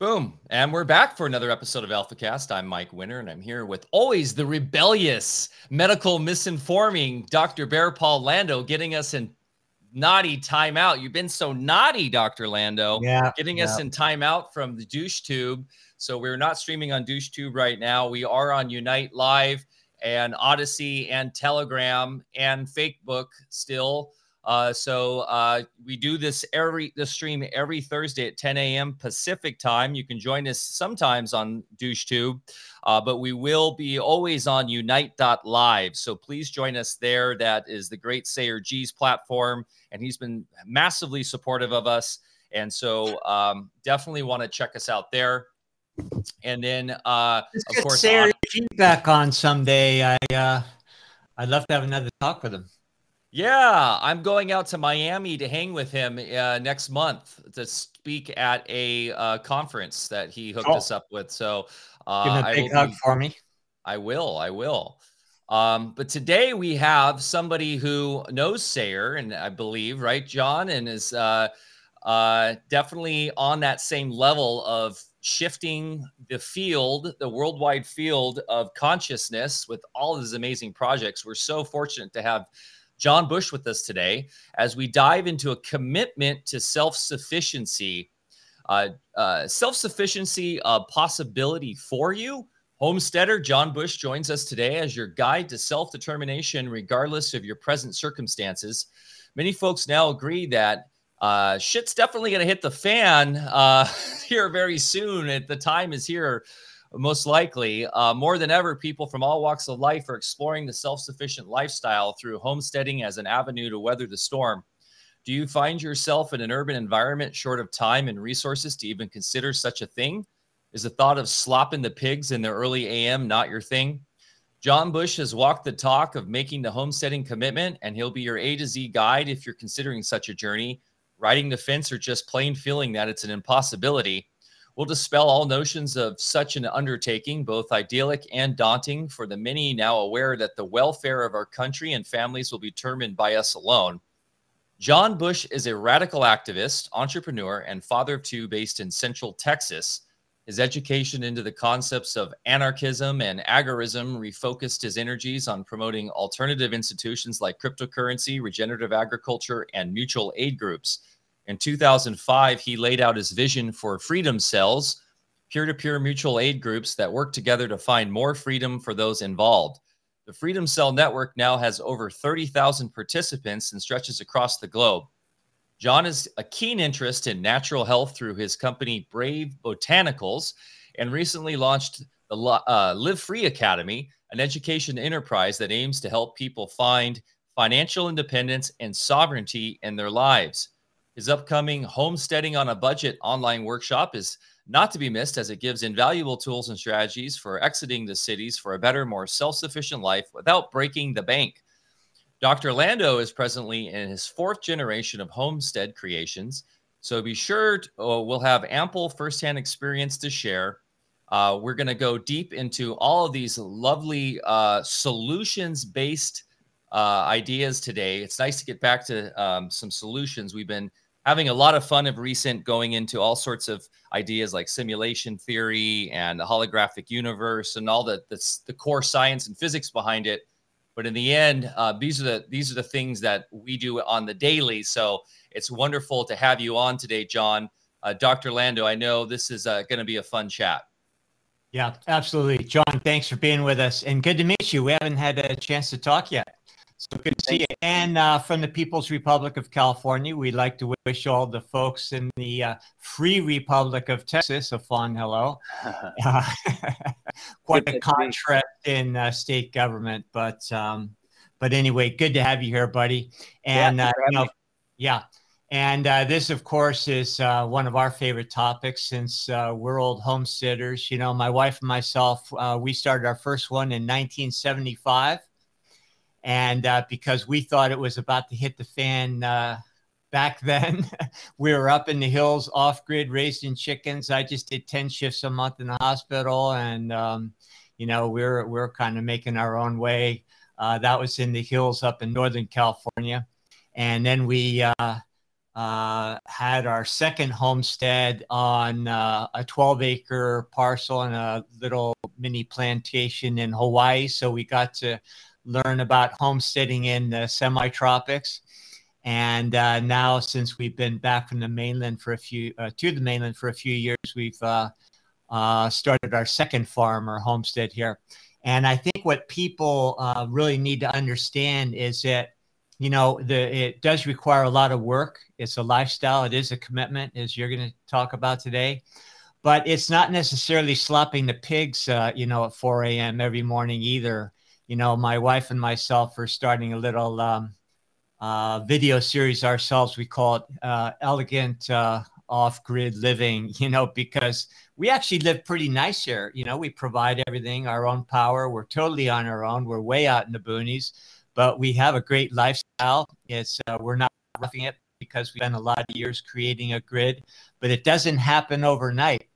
Boom. And we're back for another episode of AlphaCast. I'm Mike Winter, and I'm here with always the rebellious, medical misinforming Dr. Bear Paul Lando, getting us in naughty timeout. You've been so naughty, Dr. Lando. Yeah. Getting yeah. us in timeout from the douche tube. So we're not streaming on douche tube right now. We are on Unite Live and Odysee and Telegram and Facebook still. Uh, so uh, we do this every the stream every Thursday at 10 a.m. Pacific time. You can join us sometimes on DoucheTube, uh, but we will be always on Unite.live. So please join us there. That is the Great Sayer Ji's platform, and he's been massively supportive of us. And so um, definitely want to check us out there. And then, uh, of course, Sayer G back on someday. I uh, I'd love to have another talk with him. Yeah, I'm going out to Miami to hang with him uh, next month to speak at a uh, conference that he hooked Oh. us up with. So, uh, Give him a I big hug be- for me. I will. I will. Um, but today we have somebody who knows Sayer, and I believe, right, John, and is uh, uh, definitely on that same level of shifting the field, the worldwide field of consciousness with all of his amazing projects. We're so fortunate to have John Bush with us today as we dive into a commitment to self sufficiency. Uh, uh, self sufficiency, a possibility for you. Homesteader John Bush joins us today as your guide to self determination, regardless of your present circumstances. Many folks now agree that uh, shit's definitely going to hit the fan uh, here very soon. The time is here, most likely. Uh, more than ever, people from all walks of life are exploring the self sufficient lifestyle through homesteading as an avenue to weather the storm. Do you find yourself in an urban environment short of time and resources to even consider such a thing? Is the thought of slopping the pigs in the early AM not your thing? John Bush has walked the talk of making the homesteading commitment, and he'll be your A to Z guide if you're considering such a journey, riding the fence, or just plain feeling that it's an impossibility. We'll dispel all notions of such an undertaking, both idyllic and daunting, for the many now aware that the welfare of our country and families will be determined by us alone. John Bush is a radical activist, entrepreneur, and father of two based in Central Texas. His education into the concepts of anarchism and agorism refocused his energies on promoting alternative institutions like cryptocurrency, regenerative agriculture, and mutual aid groups. In 2005, he laid out his vision for Freedom Cells, peer to peer mutual aid groups that work together to find more freedom for those involved. The Freedom Cell Network now has over 30,000 participants and stretches across the globe. John has a keen interest in natural health through his company Brave Botanicals and recently launched the uh, Live Free Academy, an education enterprise that aims to help people find financial independence and sovereignty in their lives. His upcoming Homesteading on a Budget online workshop is not to be missed as it gives invaluable tools and strategies for exiting the cities for a better, more self sufficient life without breaking the bank. Dr. Lando is presently in his fourth generation of homestead creations. So be sure to, oh, we'll have ample firsthand experience to share. Uh, we're going to go deep into all of these lovely uh, solutions based uh, ideas today. It's nice to get back to um, some solutions. We've been having a lot of fun of recent going into all sorts of ideas like simulation theory and the holographic universe and all the, the, the core science and physics behind it but in the end uh, these are the these are the things that we do on the daily so it's wonderful to have you on today john uh, dr lando i know this is uh, going to be a fun chat Yeah, absolutely. John, thanks for being with us and good to meet you. We haven't had a chance to talk yet. So good to see you. And uh, from the People's Republic of California, we'd like to wish all the folks in the uh, Free Republic of Texas a fond hello. Uh, quite Good a to see you. contrast in uh, state government, but um, but anyway, good to have you here, buddy. And Yeah, uh, you know, yeah. And uh, this, of course, is uh, one of our favorite topics since uh, we're old homesteaders. You know, my wife and myself, uh, we started our first one in 1975. And uh, because we thought it was about to hit the fan uh, back then, we were up in the hills off grid raising chickens. I just did 10 shifts a month in the hospital. And, um, you know, we're, we're kind of making our own way. Uh, that was in the hills up in Northern California. And then we, uh, uh, had our second homestead on uh, a 12 acre parcel and a little mini plantation in Hawaii. So we got to learn about homesteading in the semi tropics. And uh, now, since we've been back from the mainland for a few, uh, to the mainland for a few years, we've uh, uh, started our second farm or homestead here. And I think what people really need to understand is that you know the it does require a lot of work it's a lifestyle it is a commitment as you're going to talk about today but it's not necessarily slopping the pigs uh, you know at 4 a.m every morning either you know my wife and myself are starting a little um, uh, video series ourselves we call it uh, elegant uh, off-grid living you know because we actually live pretty nice here you know we provide everything our own power we're totally on our own we're way out in the boonies but we have a great lifestyle. It's uh, we're not roughing it because we spent a lot of years creating a grid, but it doesn't happen overnight.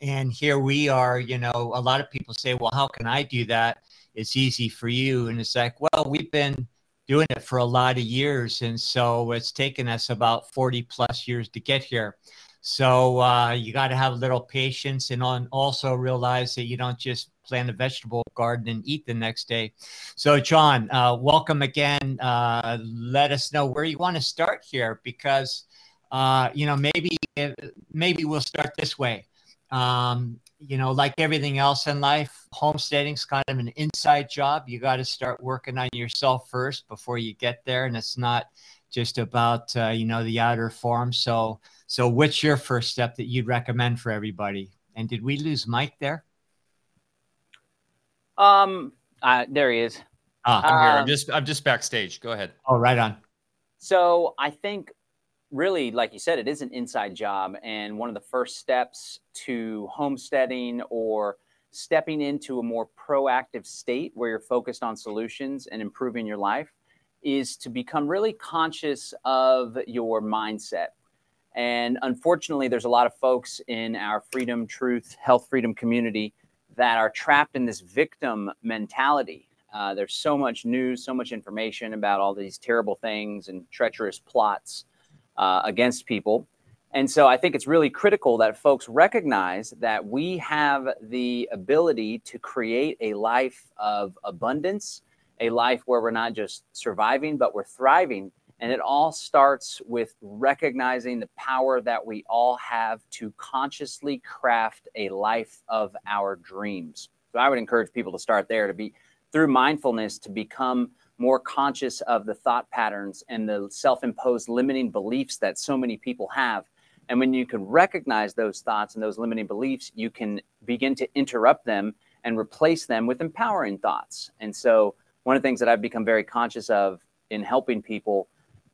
And here we are, you know, a lot of people say, well, how can I do that? It's easy for you. And it's like, well, we've been doing it for a lot of years. And so it's taken us about 40 plus years to get here. So uh, you got to have a little patience and on also realize that you don't just plant a vegetable garden and eat the next day. So, John, uh, welcome again. Uh, let us know where you want to start here because, uh, you know, maybe maybe we'll start this way. Um, you know, like everything else in life, homesteading's kind of an inside job. You got to start working on yourself first before you get there, and it's not just about uh, you know the outer form. So so, what's your first step that you'd recommend for everybody? And did we lose Mike there? Um, uh, there he is. Ah, I'm here. I'm um, just I'm just backstage. Go ahead. Oh, right on. So I think really, like you said, it is an inside job, and one of the first steps to homesteading or stepping into a more proactive state where you're focused on solutions and improving your life is to become really conscious of your mindset and unfortunately, there's a lot of folks in our freedom, truth, health freedom community that are trapped in this victim mentality. Uh, there's so much news, so much information about all these terrible things and treacherous plots uh, against people. And so I think it's really critical that folks recognize that we have the ability to create a life of abundance, a life where we're not just surviving, but we're thriving and it all starts with recognizing the power that we all have to consciously craft a life of our dreams. So I would encourage people to start there to be through mindfulness to become more conscious of the thought patterns and the self imposed limiting beliefs that so many people have. And when you can recognize those thoughts and those limiting beliefs, you can begin to interrupt them and replace them with empowering thoughts. And so, one of the things that I've become very conscious of in helping people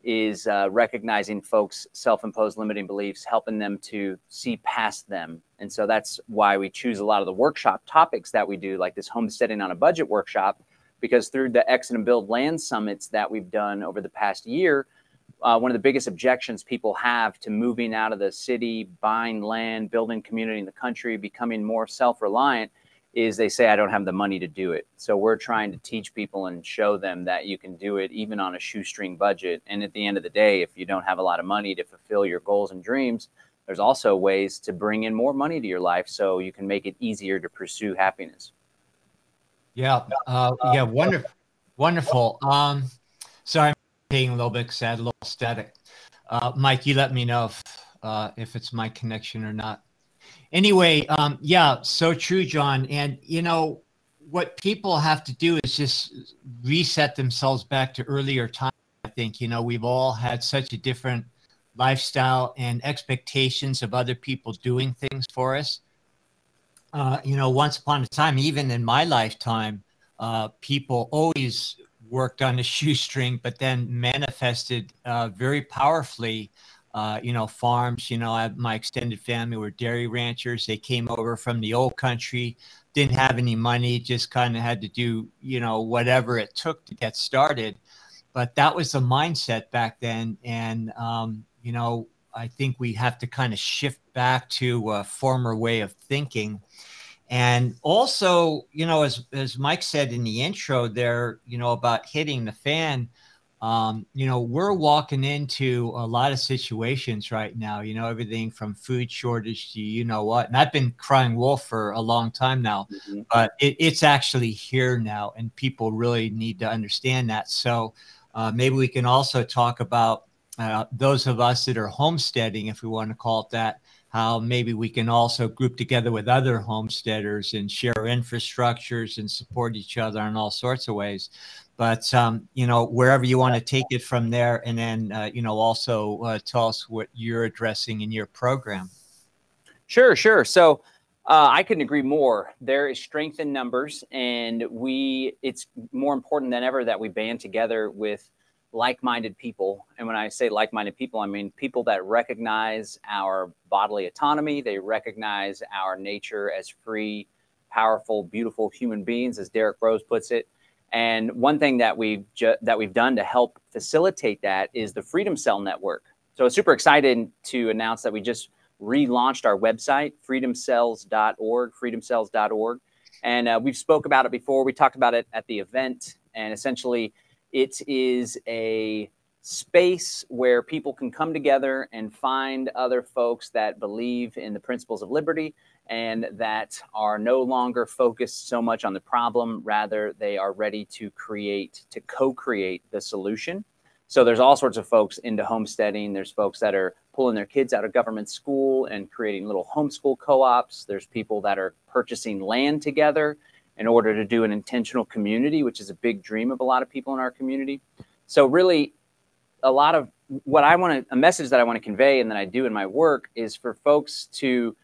is uh, recognizing folks' self-imposed limiting beliefs, helping them to see past them. And so that's why we choose a lot of the workshop topics that we do, like this homesteading on a budget workshop, because through the exit and build land summits that we've done over the past year, uh, one of the biggest objections people have to moving out of the city, buying land, building community in the country, becoming more self-reliant is they say I don't have the money to do it. So we're trying to teach people and show them that you can do it even on a shoestring budget. And at the end of the day, if you don't have a lot of money to fulfill your goals and dreams, there's also ways to bring in more money to your life so you can make it easier to pursue happiness. Yeah, uh, yeah, wonderful, wonderful. Um, sorry, I'm being a little bit sad, a little static. Uh, Mike, you let me know if uh, if it's my connection or not anyway, um, yeah, so true, John. And you know what people have to do is just reset themselves back to earlier time. I think you know we've all had such a different lifestyle and expectations of other people doing things for us. Uh, you know, once upon a time, even in my lifetime, uh, people always worked on a shoestring, but then manifested uh, very powerfully uh, you know, farms. You know, I, my extended family were dairy ranchers. They came over from the old country, didn't have any money, just kind of had to do, you know, whatever it took to get started. But that was the mindset back then. And, um, you know, I think we have to kind of shift back to a former way of thinking. And also, you know, as, as Mike said in the intro there, you know, about hitting the fan, um, you know, we're walking into a lot of situations right now, you know, everything from food shortage to you know what. And I've been crying wolf for a long time now, mm-hmm. but it, it's actually here now, and people really need to understand that. So uh, maybe we can also talk about uh, those of us that are homesteading, if we want to call it that, how maybe we can also group together with other homesteaders and share infrastructures and support each other in all sorts of ways. But um, you know wherever you want to take it from there and then uh, you know also uh, tell us what you're addressing in your program. Sure sure. So uh, i couldn't agree more. There is strength in numbers and we it's more important than ever that we band together with like-minded people and when i say like-minded people i mean people that recognize our bodily autonomy they recognize our nature as free powerful beautiful human beings as Derrick Broze puts it and one thing that we've ju- that we've done to help facilitate that is the Freedom Cell Network. So super excited to announce that we just relaunched our website, freedomcells.org, freedomcells.org. And uh, we've spoke about it before. We talked about it at the event. And essentially, it is a space where people can come together and find other folks that believe in the principles of liberty and that are no longer focused so much on the problem. Rather, they are ready to create, to co create the solution. So there's all sorts of folks into homesteading. There's folks that are pulling their kids out of government school and creating little homeschool co ops. There's people that are purchasing land together in order to do an intentional community, which is a big dream of a lot of people in our community. So, really, a lot of what I want to, a message that I want to convey and that I do in my work is for folks to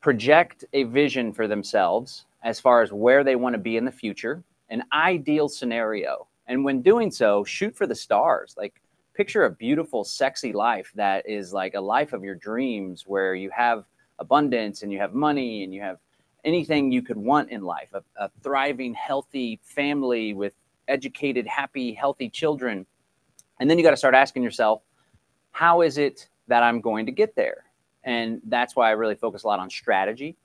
project a vision for themselves as far as where they want to be in the future, an ideal scenario. And when doing so, shoot for the stars. Like picture a beautiful, sexy life that is like a life of your dreams where you have abundance and you have money and you have anything you could want in life a, a thriving, healthy family with educated, happy, healthy children. And then you got to start asking yourself, how is it that I'm going to get there? And that's why I really focus a lot on strategy.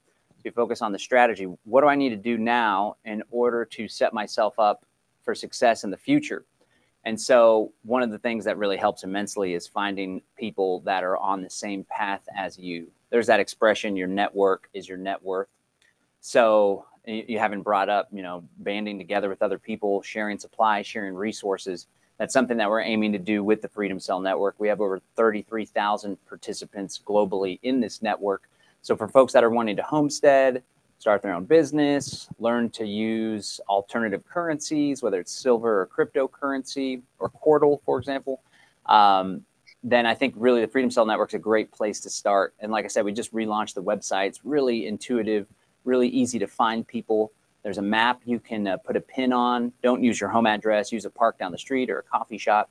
To focus on the strategy. What do I need to do now in order to set myself up for success in the future? And so, one of the things that really helps immensely is finding people that are on the same path as you. There's that expression, your network is your net worth. So, you haven't brought up, you know, banding together with other people, sharing supplies, sharing resources that's something that we're aiming to do with the Freedom Cell Network. We have over 33,000 participants globally in this network. So for folks that are wanting to homestead, start their own business, learn to use alternative currencies, whether it's silver or cryptocurrency or Qortal, for example, um, then I think really the Freedom Cell Network is a great place to start. And like I said, we just relaunched the website. It's really intuitive, really easy to find people. There's a map you can uh, put a pin on. Don't use your home address, use a park down the street or a coffee shop.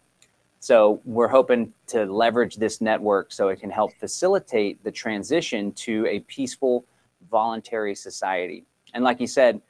So we're hoping to leverage this network so it can help facilitate the transition to a peaceful, voluntary society. And like you said,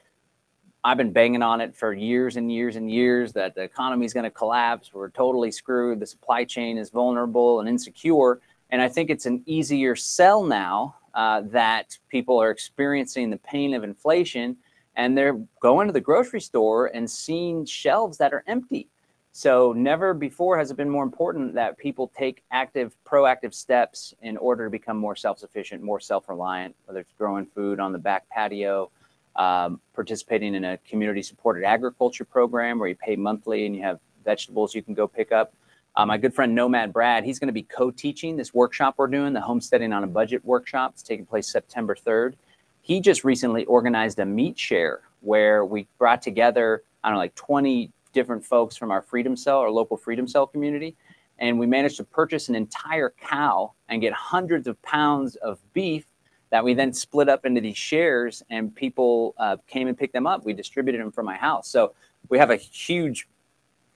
I've been banging on it for years and years and years that the economy is going to collapse. We're totally screwed. The supply chain is vulnerable and insecure. And I think it's an easier sell now uh, that people are experiencing the pain of inflation and they're going to the grocery store and seeing shelves that are empty. So never before has it been more important that people take active, proactive steps in order to become more self-sufficient, more self-reliant, whether it's growing food on the back patio, um, participating in a community-supported agriculture program where you pay monthly and you have vegetables you can go pick up. Uh, my good friend Nomad Brad, he's going to be co-teaching this workshop we're doing, the Homesteading on a Budget workshop. It's taking place September 3rd he just recently organized a meat share where we brought together, I don't know, like 20 different folks from our Freedom Cell, our local Freedom Cell community. And we managed to purchase an entire cow and get hundreds of pounds of beef that we then split up into these shares and people uh, came and picked them up. We distributed them from my house. So we have a huge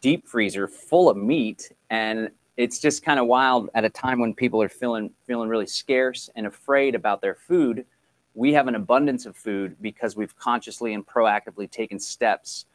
deep freezer full of meat and it's just kind of wild at a time when people are feeling feeling really scarce and afraid about their food we have an abundance of food because we've consciously and proactively taken steps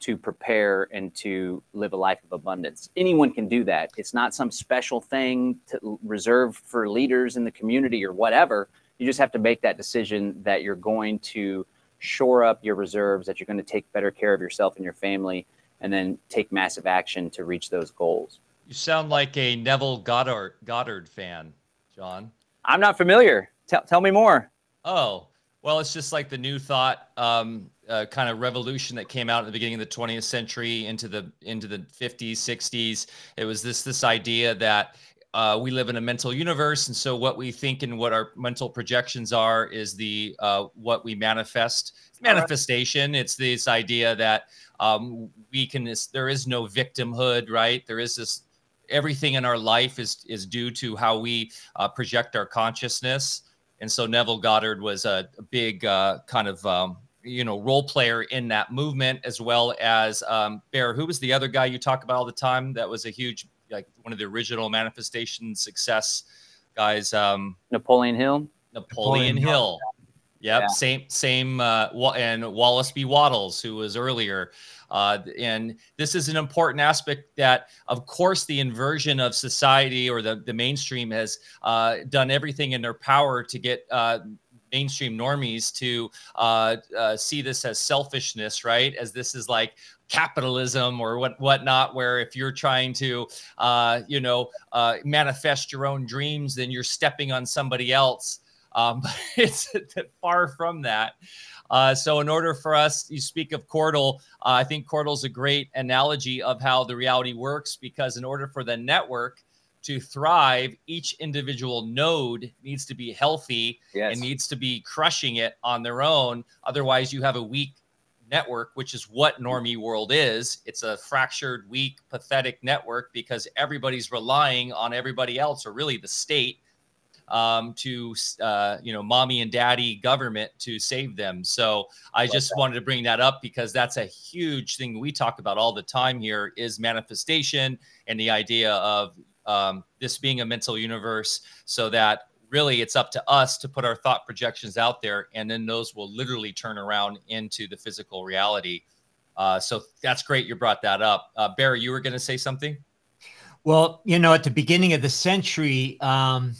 to prepare and to live a life of abundance. Anyone can do that. It's not some special thing to reserve for leaders in the community or whatever. You just have to make that decision that you're going to shore up your reserves, that you're going to take better care of yourself and your family, and then take massive action to reach those goals. You sound like a Neville Goddard Goddard fan, John. I'm not familiar. Tell, tell me more. Oh, well, it's just like the new thought um, uh, kind of revolution that came out at the beginning of the 20th century into the into the 50s, 60s. It was this this idea that uh, we live in a mental universe, and so what we think and what our mental projections are is the uh, what we manifest. Manifestation. It's this idea that um, we can. There is no victimhood, right? There is this. Everything in our life is is due to how we uh, project our consciousness, and so Neville Goddard was a, a big uh, kind of um, you know role player in that movement, as well as um, Bear. Who was the other guy you talk about all the time? That was a huge like one of the original manifestation success guys. Um, Napoleon Hill. Napoleon, Napoleon Hill. Yep, yeah. same same uh, and Wallace B. Wattles, who was earlier. Uh, and this is an important aspect that, of course, the inversion of society or the, the mainstream has uh, done everything in their power to get uh, mainstream normies to uh, uh, see this as selfishness, right? As this is like capitalism or what whatnot where if you're trying to uh, you know manifest your own dreams then you're stepping on somebody else um, but it's far from that uh, so in order for us you speak of Qortal uh, i think Qortal's a great analogy of how the reality works because in order for the network to thrive each individual node needs to be healthy yes. and needs to be crushing it on their own otherwise you have a weak network, which is what normie world is. It's a fractured, weak, pathetic network because everybody's relying on everybody else, or really the state, um, to uh, you know, mommy and daddy government to save them. So I just wanted to bring that up because that's a huge thing we talk about all the time here is manifestation and the idea of um, this being a mental universe, so that really it's up to us to put our thought projections out there and then those will literally turn around into the physical reality. Uh, so that's great you brought that up. Uh, barry you were going to say something? Well you know at the beginning of the century um,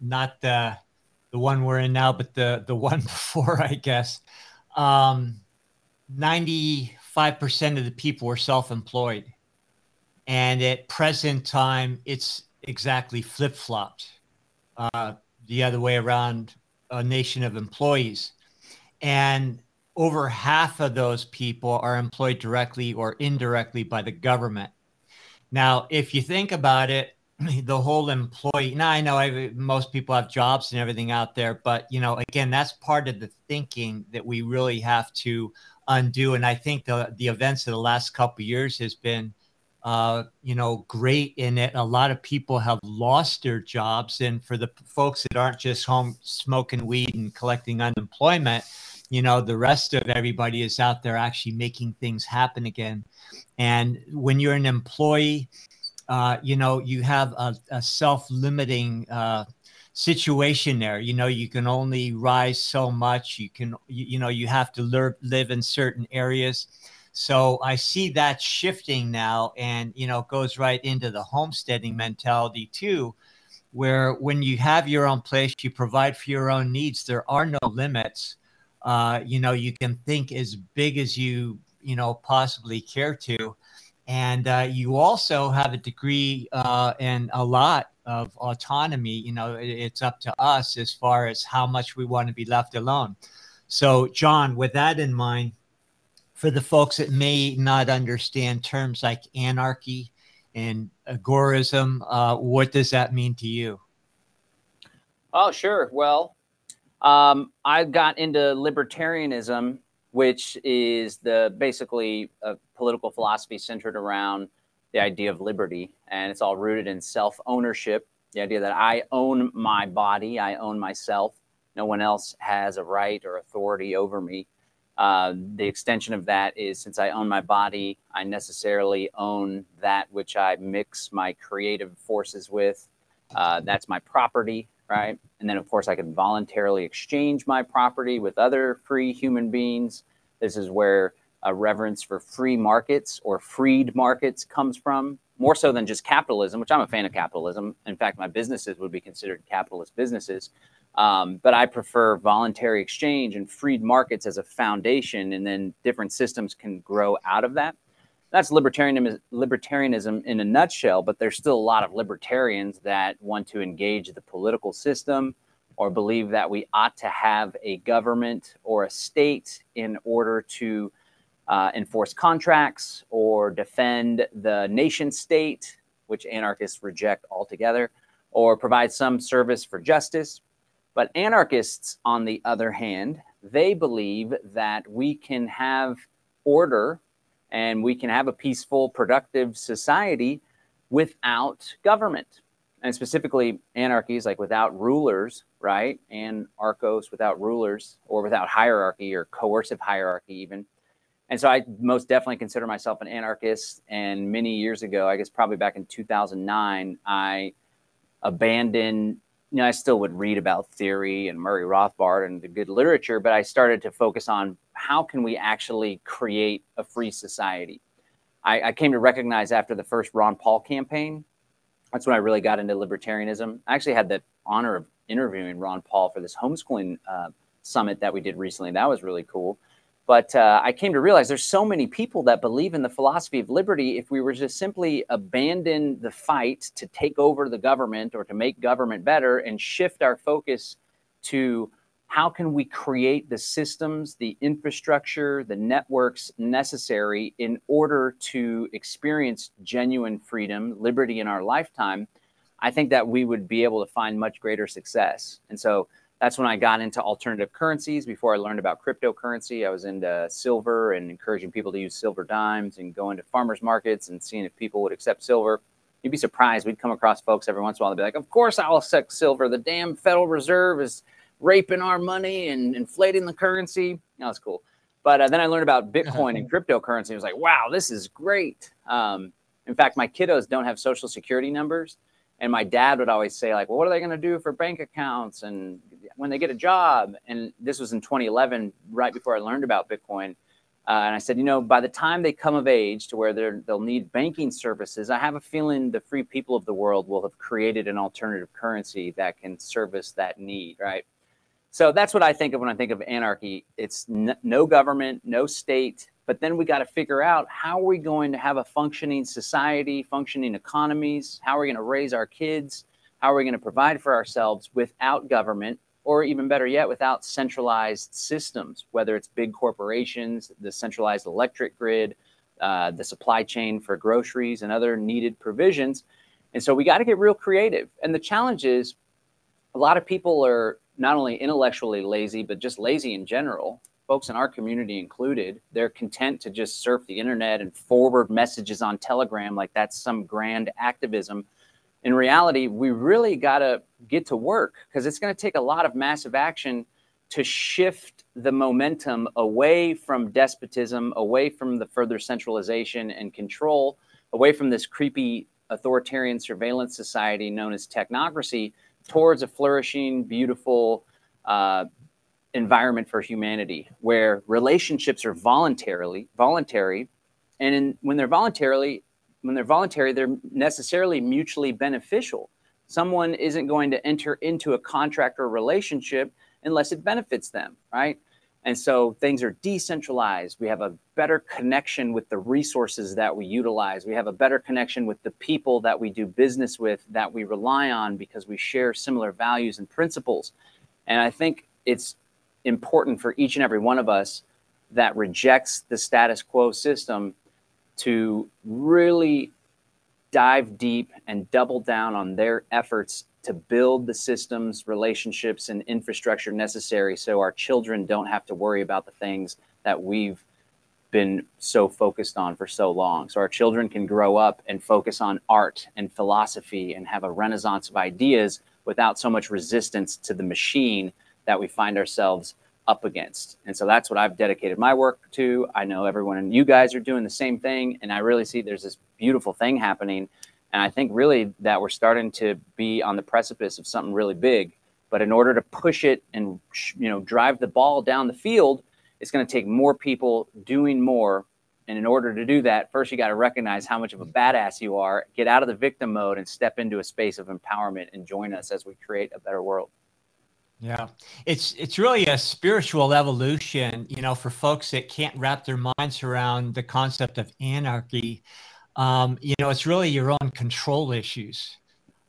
not the the one we're in now but the the one before i guess um, 95% of the people were self-employed and at present time it's exactly flip-flopped uh, the other way around a nation of employees. And over half of those people are employed directly or indirectly by the government. Now, if you think about it, the whole employee, now I know I, most people have jobs and everything out there, but you know, again, that's part of the thinking that we really have to undo. And I think the, the events of the last couple years has been uh, you know, great in it. A lot of people have lost their jobs. And for the folks that aren't just home smoking weed and collecting unemployment, you know, the rest of everybody is out there actually making things happen again. And when you're an employee, uh, you know, you have a, a self limiting uh, situation there. You know, you can only rise so much. You can, you, you know, you have to live, live in certain areas so I see that shifting now, and you know, goes right into the homesteading mentality too, where when you have your own place, you provide for your own needs. There are no limits. Uh, you know, you can think as big as you you know possibly care to, and uh, you also have a degree uh, and a lot of autonomy. You know, it's up to us as far as how much we want to be left alone. So, John, with that in mind for the folks that may not understand terms like anarchy and agorism, uh, what does that mean to you? Oh, sure. Well, um, I got into libertarianism, which is the basically a political philosophy centered around the idea of liberty, and it's all rooted in self ownership. The idea that I own my body, I own myself. No one else has a right or authority over me. Uh, the extension of that is since I own my body, I necessarily own that which I mix my creative forces with. Uh, that's my property, right? And then, of course, I can voluntarily exchange my property with other free human beings. This is where a reverence for free markets or freed markets comes from, more so than just capitalism, which I'm a fan of capitalism. In fact, my businesses would be considered capitalist businesses. Um, but I prefer voluntary exchange and freed markets as a foundation, and then different systems can grow out of that. That's libertarianism, libertarianism in a nutshell, but there's still a lot of libertarians that want to engage the political system or believe that we ought to have a government or a state in order to uh, enforce contracts or defend the nation state, which anarchists reject altogether, or provide some service for justice. But anarchists, on the other hand, they believe that we can have order and we can have a peaceful, productive society without government. And specifically, anarchy is like without rulers, right? And without rulers or without hierarchy or coercive hierarchy, even. And so I most definitely consider myself an anarchist. And many years ago, I guess probably back in 2009, I abandoned you know, I still would read about theory and Murray Rothbard and the good literature, but I started to focus on how can we actually create a free society. I, I, came to recognize after the first Ron Paul campaign, that's when I really got into libertarianism. I actually had the honor of interviewing Ron Paul for this homeschooling uh, summit that we did recently. That was really cool. But uh, I came to realize there's so many people that believe in the philosophy of liberty. If we were to simply abandon the fight to take over the government or to make government better and shift our focus to how can we create the systems, the infrastructure, the networks necessary in order to experience genuine freedom, liberty in our lifetime, I think that we would be able to find much greater success. And so that's when I got into alternative currencies. Before I learned about cryptocurrency, I was into silver and encouraging people to use silver dimes and going to farmers markets and seeing if people would accept silver. You'd be surprised. We'd come across folks every once in a while. They'd be like, "Of course, I'll accept silver. The damn Federal Reserve is raping our money and inflating the currency." That was cool. But uh, then I learned about Bitcoin and cryptocurrency. I was like, "Wow, this is great." Um, in fact, my kiddos don't have social security numbers, and my dad would always say, "Like, well, what are they going to do for bank accounts and when they get a job, and this was in 2011, right before I learned about Bitcoin. Uh, and I said, you know, by the time they come of age to where they'll need banking services, I have a feeling the free people of the world will have created an alternative currency that can service that need, right? So that's what I think of when I think of anarchy. It's n- no government, no state, but then we got to figure out how are we going to have a functioning society, functioning economies? How are we going to raise our kids? How are we going to provide for ourselves without government? or even better yet, without centralized systems, whether it's big corporations, the centralized electric grid, uh, the supply chain for groceries and other needed provisions. And so we got to get real creative. And the challenge is a lot of people are not only intellectually lazy, but just lazy in general. Folks in our community included, they're content to just surf the internet and forward messages on Telegram like that's some grand activism. In reality, we really got to get to work because it's going to take a lot of massive action to shift the momentum away from despotism, away from the further centralization and control, away from this creepy authoritarian surveillance society known as technocracy, towards a flourishing, beautiful uh, environment for humanity where relationships are voluntarily voluntary, and in, when they're voluntarily, when they're voluntary, they're necessarily mutually beneficial. Someone isn't going to enter into a contract or relationship unless it benefits them, right? And so things are decentralized. We have a better connection with the resources that we utilize. We have a better connection with the people that we do business with, that we rely on because we share similar values and principles. And I think it's important for each and every one of us that rejects the status quo system to really dive deep and double down on their efforts to build the systems, relationships, and infrastructure necessary so our children don't have to worry about the things that we've been so focused on for so long. So our children can grow up and focus on art and philosophy and have a renaissance of ideas without so much resistance to the machine that we find ourselves up against. And so that's what I've dedicated my work to. I know everyone and you guys are doing the same thing. And I really see there's this beautiful thing happening. And I think really that we're starting to be on the precipice of something really big. But in order to push it and you know drive the ball down the field, it's going to take more people doing more. And in order to do that, first you got to recognize how much of a badass you are, get out of the victim mode and step into a space of empowerment and join us as we create a better world. Yeah, it's it's really a spiritual evolution, you know, for folks that can't wrap their minds around the concept of anarchy. Um, you know, it's really your own control issues.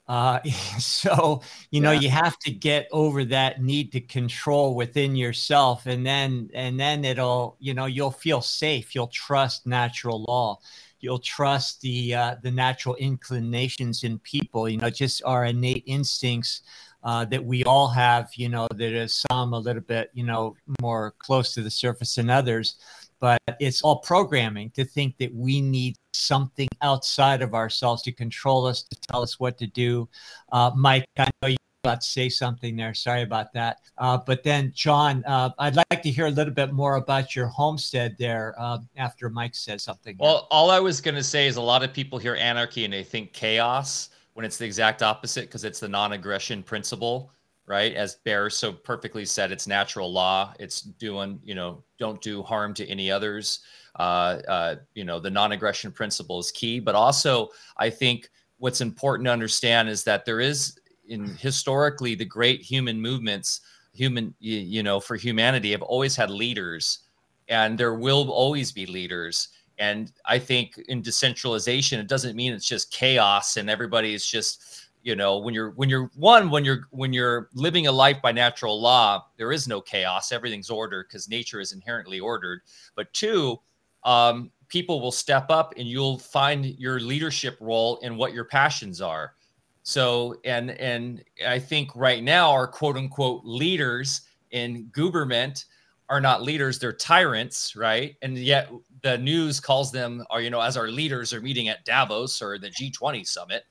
Uh, so you know, yeah. you have to get over that need to control within yourself, and then and then it'll, you know, you'll feel safe. You'll trust natural law. You'll trust the uh, the natural inclinations in people. You know, just our innate instincts uh, that we all have, you know, that is some a little bit, you know, more close to the surface than others. But it's all programming to think that we need something outside of ourselves to control us, to tell us what to do. Uh, Mike, I know you about to say something there. Sorry about that. Uh, but then, John, uh, I'd like to hear a little bit more about your homestead there uh, after Mike says something. Well, all I was going to say is a lot of people hear anarchy and they think chaos when it's the exact opposite because it's the non-aggression principle right? As bear so perfectly said it's natural law. It's doing you know don't do harm to any others. Uh, uh, you know the non-aggression principle is key. But also i think what's important to understand is that there is in historically the great human movements human you, you know for humanity have always had leaders and there will always be leaders and I think in decentralization, it doesn't mean it's just chaos and everybody's just, you know, when you're when you're one when you're when you're living a life by natural law, there is no chaos. Everything's ordered because nature is inherently ordered. But two, um, people will step up and you'll find your leadership role in what your passions are. So and and I think right now our quote unquote leaders in government are not leaders they're tyrants right? And yet the news calls them or you know as our leaders are meeting at davos or the g20 summit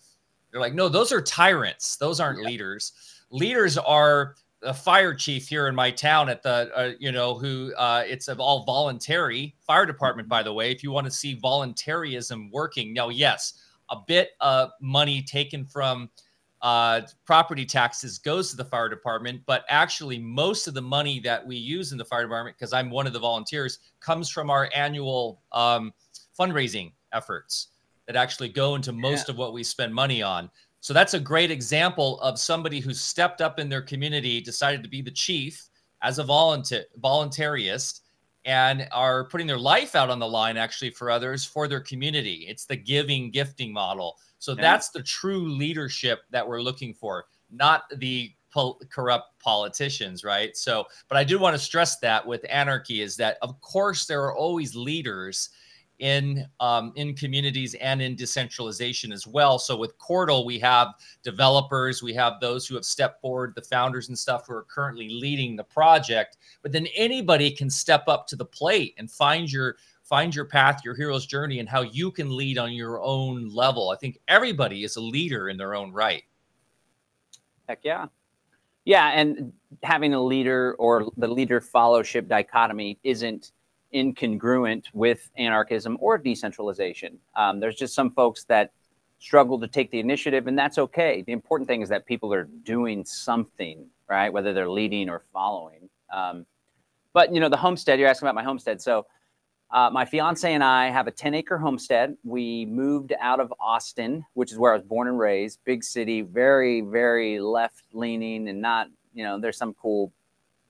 they're like no those are tyrants. Those aren't yeah. leaders. Leaders are a fire chief here in my town at the uh, you know who uh, it's all voluntary fire department by the way if you want to see voluntarism working. Now yes a bit of money taken from uh, property taxes goes to the fire department, but actually most of the money that we use in the fire department, because I'm one of the volunteers, comes from our annual um, fundraising efforts that actually go into most yeah. of what we spend money on. So that's a great example of somebody who stepped up in their community, decided to be the chief as a volunteer voluntarist, and are putting their life out on the line actually for others for their community. It's the giving gifting model. So that's the true leadership that we're looking for, not the pol- corrupt politicians, right? So, but I do want to stress that with anarchy is that of course there are always leaders in um, in communities and in decentralization as well. So with Qortal, we have developers, we have those who have stepped forward, the founders and stuff who are currently leading the project. But then anybody can step up to the plate and find your find your path, your hero's journey, and how you can lead on your own level. I think everybody is a leader in their own right. Heck yeah. Yeah. And having a leader or the leader followship dichotomy isn't incongruent with anarchism or decentralization. Um, there's just some folks that struggle to take the initiative, and that's okay. The important thing is that people are doing something, right? Whether they're leading or following. Um, but you know, the homestead. You're asking about my homestead, so uh, my fiance and I have a 10 acre homestead. We moved out of Austin, which is where I was born and raised, big city, very, very left leaning and not, you know, there's some cool,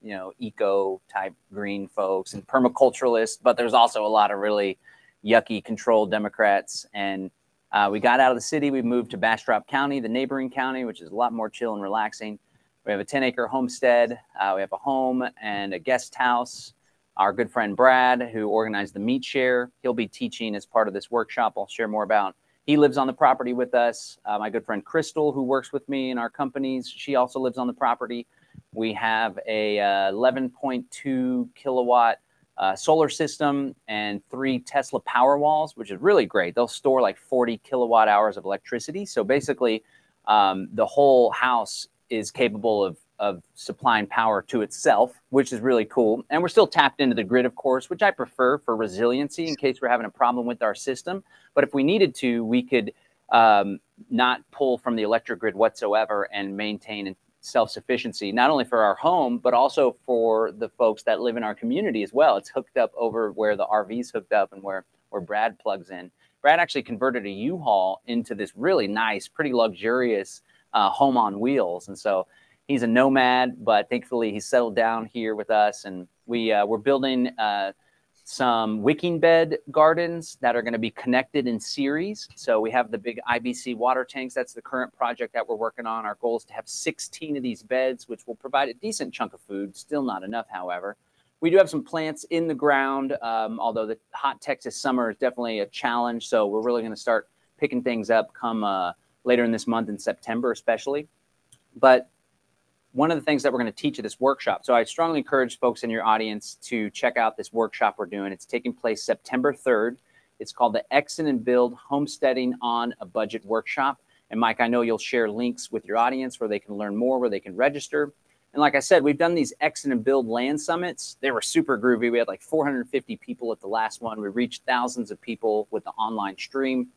you know, eco type green folks and permaculturalists, but there's also a lot of really yucky controlled Democrats. And uh, we got out of the city. We moved to Bastrop County, the neighboring county, which is a lot more chill and relaxing. We have a 10 acre homestead. Uh, we have a home and a guest house our good friend Brad, who organized the meat share. He'll be teaching as part of this workshop. I'll share more about. He lives on the property with us. Uh, my good friend Crystal, who works with me in our companies, she also lives on the property. We have a uh, 11.2 kilowatt uh, solar system and three Tesla power walls, which is really great. They'll store like 40 kilowatt hours of electricity. So basically, um, the whole house is capable of of supplying power to itself, which is really cool. And we're still tapped into the grid, of course, which I prefer for resiliency in case we're having a problem with our system. But if we needed to, we could um, not pull from the electric grid whatsoever and maintain self sufficiency, not only for our home, but also for the folks that live in our community as well. It's hooked up over where the RV's hooked up and where, where Brad plugs in. Brad actually converted a U Haul into this really nice, pretty luxurious uh, home on wheels. And so he's a nomad, but thankfully he's settled down here with us, and we uh, we're building uh, some wicking bed gardens that are going to be connected in series. So we have the big IBC water tanks. That's the current project that we're working on. Our goal is to have 16 of these beds, which will provide a decent chunk of food. Still not enough, however. We do have some plants in the ground, um, although the hot Texas summer is definitely a challenge. So we're really going to start picking things up come uh, later in this month in September, especially. But one of the things that we're going to teach at this workshop. So I strongly encourage folks in your audience to check out this workshop we're doing. It's taking place September 3rd. It's called the Exit and Build Homesteading on a Budget Workshop. And Mike, I know you'll share links with your audience where they can learn more, where they can register. And like I said, we've done these exit and build land summits. They were super groovy. We had like 450 people at the last one. We reached thousands of people with the online stream,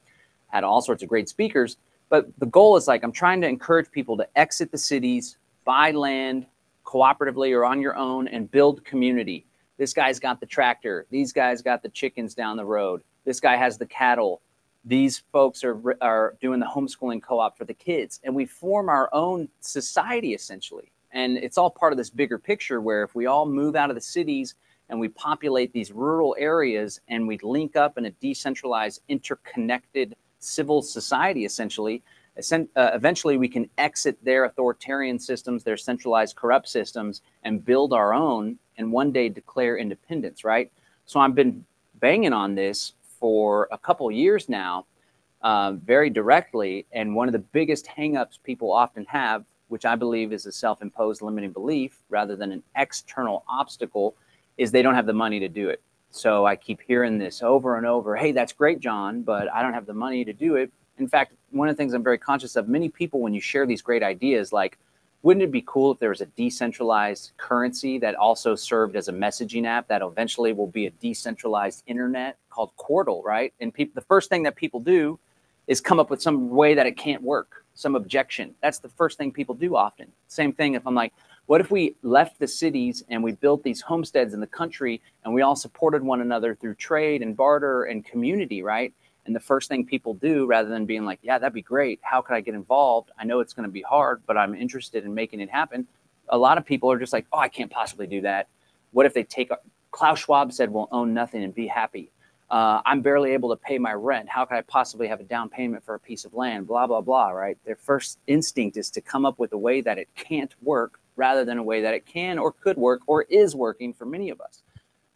had all sorts of great speakers. But the goal is like I'm trying to encourage people to exit the cities, buy land cooperatively or on your own and build community. This guy's got the tractor. These guys got the chickens down the road. This guy has the cattle. These folks are, are doing the homeschooling co op for the kids. And we form our own society essentially. And it's all part of this bigger picture where if we all move out of the cities and we populate these rural areas and we link up in a decentralized, interconnected civil society essentially, eventually we can exit their authoritarian systems, their centralized corrupt systems, and build our own and one day declare independence, right? So I've been banging on this for a couple years now, uh, very directly. And one of the biggest hangups people often have, which I believe is a self imposed limiting belief rather than an external obstacle, is they don't have the money to do it. So I keep hearing this over and over hey, that's great, John, but I don't have the money to do it in fact, one of the things I'm very conscious of, many people, when you share these great ideas, like, wouldn't it be cool if there was a decentralized currency that also served as a messaging app that eventually will be a decentralized internet called Qortal, right? And people, the first thing that people do is come up with some way that it can't work, some objection. That's the first thing people do often. Same thing if I'm like, what if we left the cities and we built these homesteads in the country and we all supported one another through trade and barter and community, right? And the first thing people do, rather than being like, yeah, that'd be great. How could I get involved? I know it's going to be hard, but I'm interested in making it happen. A lot of people are just like, oh, I can't possibly do that. What if they take Klaus Schwab said, we'll own nothing and be happy. Uh, I'm barely able to pay my rent. How could I possibly have a down payment for a piece of land? Blah, blah, blah, right? Their first instinct is to come up with a way that it can't work rather than a way that it can or could work or is working for many of us.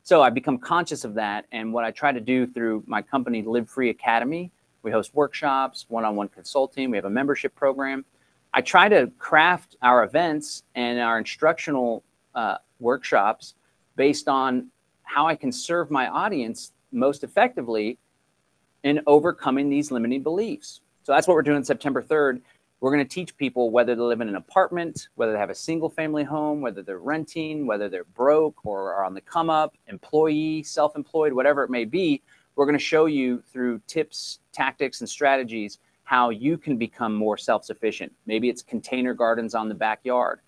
So I become conscious of that. And what I try to do through my company, Live Free Academy, we host workshops, one on one consulting, we have a membership program. I try to craft our events and our instructional uh, workshops based on how I can serve my audience most effectively in overcoming these limiting beliefs. So that's what we're doing September 3rd. We're going to teach people whether they live in an apartment, whether they have a single family home, whether they're renting, whether they're broke or are on the come up, employee, self employed, whatever it may be. We're going to show you through tips, tactics, and strategies how you can become more self sufficient. Maybe it's container gardens on the backyard,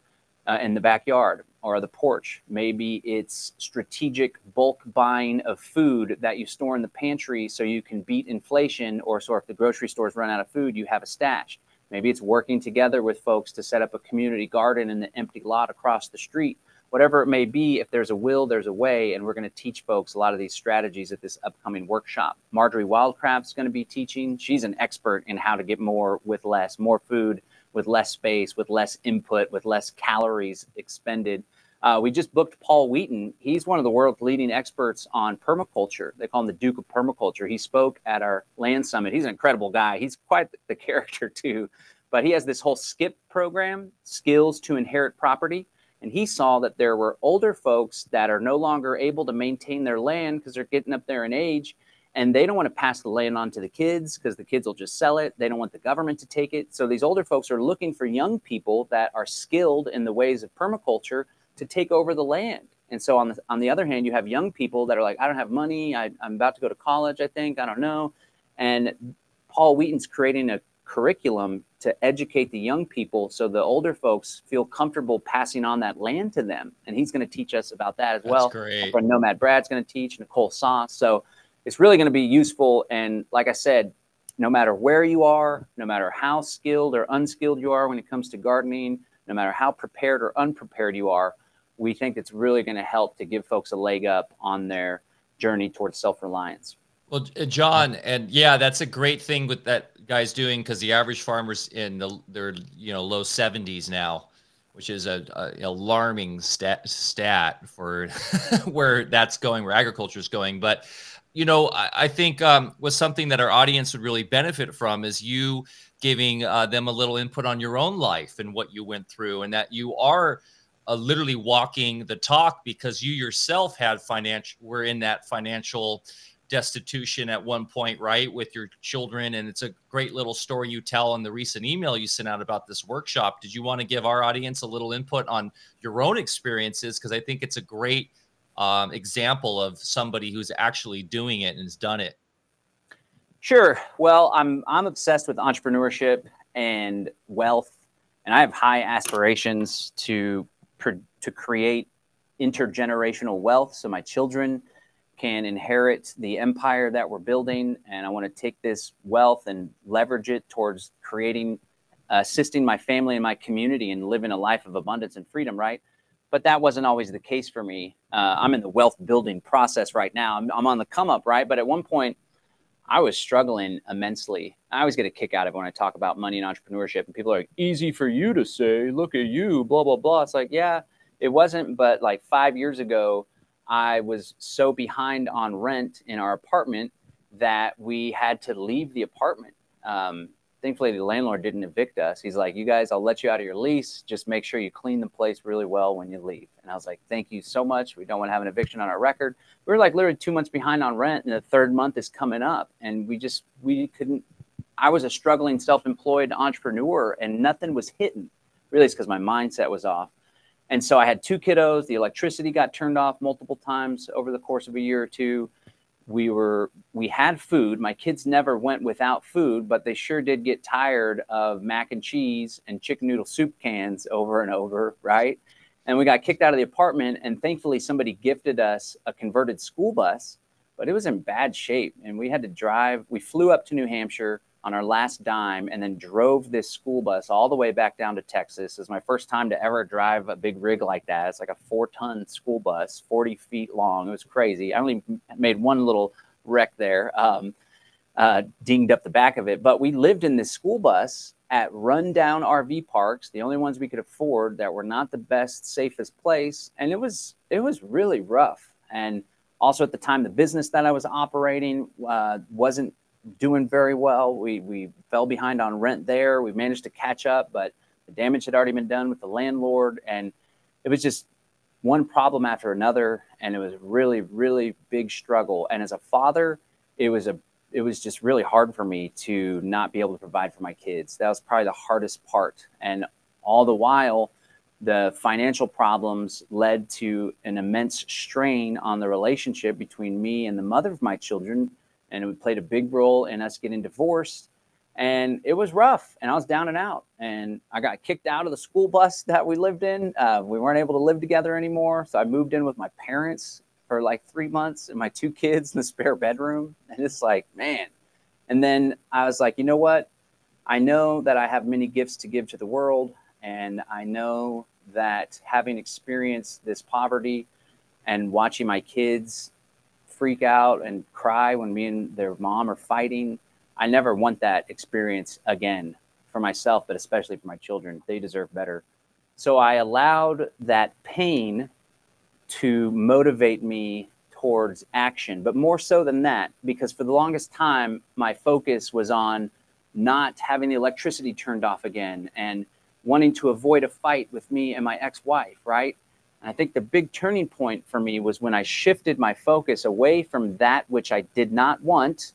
uh, in the backyard or the porch. Maybe it's strategic bulk buying of food that you store in the pantry so you can beat inflation, or so if the grocery stores run out of food, you have a stash. Maybe it's working together with folks to set up a community garden in the empty lot across the street. Whatever it may be, if there's a will, there's a way. And we're going to teach folks a lot of these strategies at this upcoming workshop. Marjorie Wildcraft's going to be teaching. She's an expert in how to get more with less, more food with less space, with less input, with less calories expended. Uh, we just booked Paul Wheaton. He's one of the world's leading experts on permaculture. They call him the Duke of Permaculture. He spoke at our land summit. He's an incredible guy. He's quite the character, too. But he has this whole SKIP program, Skills to Inherit Property. And he saw that there were older folks that are no longer able to maintain their land because they're getting up there in age and they don't want to pass the land on to the kids because the kids will just sell it. They don't want the government to take it. So these older folks are looking for young people that are skilled in the ways of permaculture to take over the land. And so on the, on the other hand, you have young people that are like, I don't have money. I, I'm about to go to college, I think. I don't know. And Paul Wheaton's creating a curriculum to educate the young people so the older folks feel comfortable passing on that land to them. And he's going to teach us about that as That's well. Great. Nomad Brad's going to teach, Nicole Sauce. So it's really going to be useful. And like I said, no matter where you are, no matter how skilled or unskilled you are when it comes to gardening, no matter how prepared or unprepared you are, we think it's really going to help to give folks a leg up on their journey towards self reliance. Well, John, and yeah, that's a great thing with that guy's doing because the average farmer's in the they're you know low 70s now, which is a, a alarming stat stat for where that's going, where agriculture is going. But you know, I, I think um, was something that our audience would really benefit from is you giving uh, them a little input on your own life and what you went through, and that you are uh, literally walking the talk because you yourself had financial were in that financial destitution at one point, right, with your children. And it's a great little story you tell in the recent email you sent out about this workshop. Did you want to give our audience a little input on your own experiences? Because I think it's a great um, example of somebody who's actually doing it and has done it. Sure. Well, I'm I'm obsessed with entrepreneurship and wealth, and I have high aspirations to to create intergenerational wealth. So my children can inherit the empire that we're building. And I want to take this wealth and leverage it towards creating, assisting my family and my community and living a life of abundance and freedom, right? But that wasn't always the case for me. Uh, I'm in the wealth building process right now. I'm, I'm on the come up, right? But at one point, I was struggling immensely. I always get a kick out of it when I talk about money and entrepreneurship, and people are like, easy for you to say, look at you, blah, blah, blah. It's like, yeah, it wasn't. But like five years ago, I was so behind on rent in our apartment that we had to leave the apartment. Um, thankfully, the landlord didn't evict us. He's like, "You guys, I'll let you out of your lease. Just make sure you clean the place really well when you leave." And I was like, "Thank you so much. We don't want to have an eviction on our record." We were like literally two months behind on rent, and the third month is coming up, and we just we couldn't. I was a struggling self-employed entrepreneur, and nothing was hitting. Really, it's because my mindset was off. And so I had two kiddos. The electricity got turned off multiple times over the course of a year or two. We were we had food. My kids never went without food, but they sure did get tired of mac and cheese and chicken noodle soup cans over and over, right? And we got kicked out of the apartment and thankfully somebody gifted us a converted school bus, but it was in bad shape and we had to drive. We flew up to New Hampshire on our last dime and then drove this school bus all the way back down to Texas. It was my first time to ever drive a big rig like that. It's like a four ton school bus, 40 feet long. It was crazy. I only made one little wreck there, um, uh, dinged up the back of it. But we lived in this school bus at rundown RV parks, the only ones we could afford that were not the best, safest place. And it was, it was really rough. And also at the time, the business that I was operating uh, wasn't doing very well. We we fell behind on rent there. We managed to catch up, but the damage had already been done with the landlord, and it was just one problem after another, and it was really really big struggle. And as a father, it was a it was just really hard for me to not be able to provide for my kids. That was probably the hardest part, and all the while. The financial problems led to an immense strain on the relationship between me and the mother of my children, and it played a big role in us getting divorced. And it was rough, and I was down and out. And I got kicked out of the school bus that we lived in. Uh, we weren't able to live together anymore, so I moved in with my parents for like three months and my two kids in the spare bedroom. And it's like, man. And then I was like, you know what? I know that I have many gifts to give to the world, and I know that having experienced this poverty and watching my kids freak out and cry when me and their mom are fighting. I never want that experience again for myself, but especially for my children. They deserve better. So I allowed that pain to motivate me towards action, but more so than that, because for the longest time, my focus was on not having the electricity turned off again and wanting to avoid a fight with me and my ex wife, right? And I think the big turning point for me was when I shifted my focus away from that which I did not want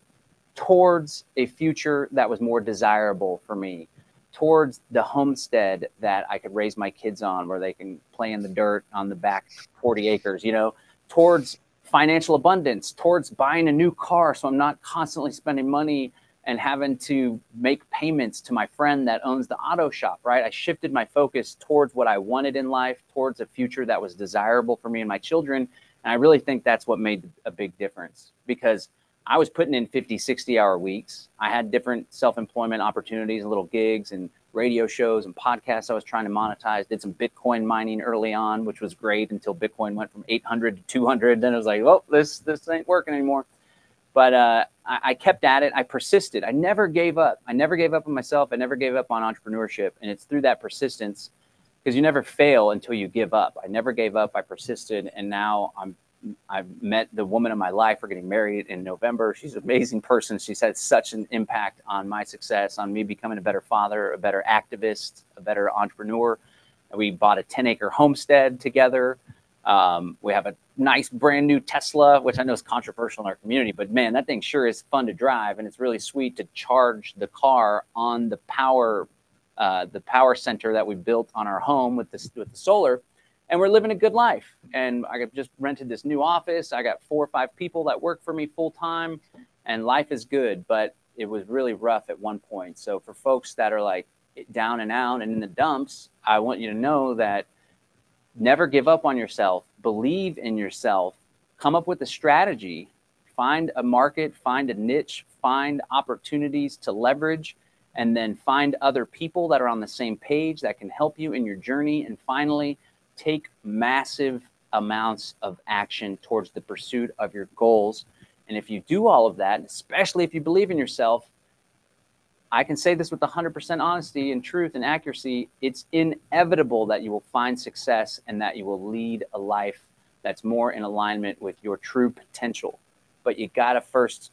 towards a future that was more desirable for me, towards the homestead that I could raise my kids on, where they can play in the dirt on the back 40 acres, you know, towards financial abundance, towards buying a new car so I'm not constantly spending money and having to make payments to my friend that owns the auto shop, right? I shifted my focus towards what I wanted in life, towards a future that was desirable for me and my children. And I really think that's what made a big difference because I was putting in 50, 60 hour weeks. I had different self employment opportunities, little gigs, and radio shows and podcasts I was trying to monetize. Did some Bitcoin mining early on, which was great until Bitcoin went from 800 to 200. Then it was like, well, this this ain't working anymore. But uh, I, I kept at it. I persisted. I never gave up. I never gave up on myself. I never gave up on entrepreneurship. And it's through that persistence because you never fail until you give up. I never gave up. I persisted, and now I'm I've met the woman of my life. We're getting married in November. She's an amazing person. She's had such an impact on my success, on me becoming a better father, a better activist, a better entrepreneur. We bought a 10 acre homestead together. Um, we have a nice brand new Tesla, which I know is controversial in our community, but man, that thing sure is fun to drive, and it's really sweet to charge the car on the power uh, the power center that we built on our home with this with the solar, and we're living a good life. And I just rented this new office. I got four or five people that work for me full time, and life is good. But it was really rough at one point. So for folks that are like down and out and in the dumps, I want you to know that never give up on yourself. Believe in yourself. Come up with a strategy. Find a market. Find a niche. Find opportunities to leverage and then find other people that are on the same page that can help you in your journey. And finally, take massive amounts of action towards the pursuit of your goals. And if you do all of that, especially if you believe in yourself, I can say this with 100% honesty and truth and accuracy. It's inevitable that you will find success and that you will lead a life that's more in alignment with your true potential. But you got to first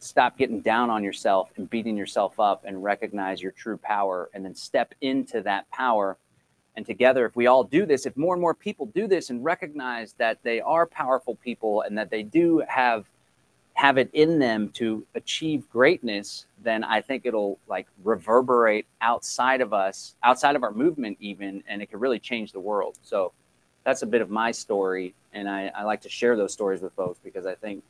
stop getting down on yourself and beating yourself up and recognize your true power and then step into that power and together if we all do this if more and more people do this and recognize that they are powerful people and that they do have have it in them to achieve greatness then i think it'll like reverberate outside of us outside of our movement even and it could really change the world so that's a bit of my story and i, I like to share those stories with folks because i think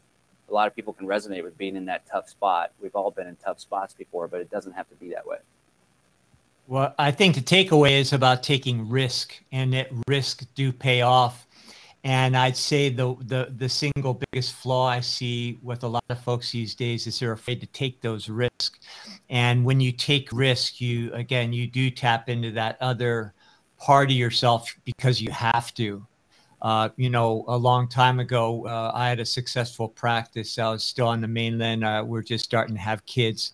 a lot of people can resonate with being in that tough spot. We've all been in tough spots before, but it doesn't have to be that way. Well, I think the takeaway is about taking risk, and that risk do pay off. And I'd say the the the single biggest flaw I see with a lot of folks these days is they're afraid to take those risks. And when you take risk, you again you do tap into that other part of yourself because you have to. Uh, you know, a long time ago, uh, I had a successful practice. I was still on the mainland. Uh, we're just starting to have kids,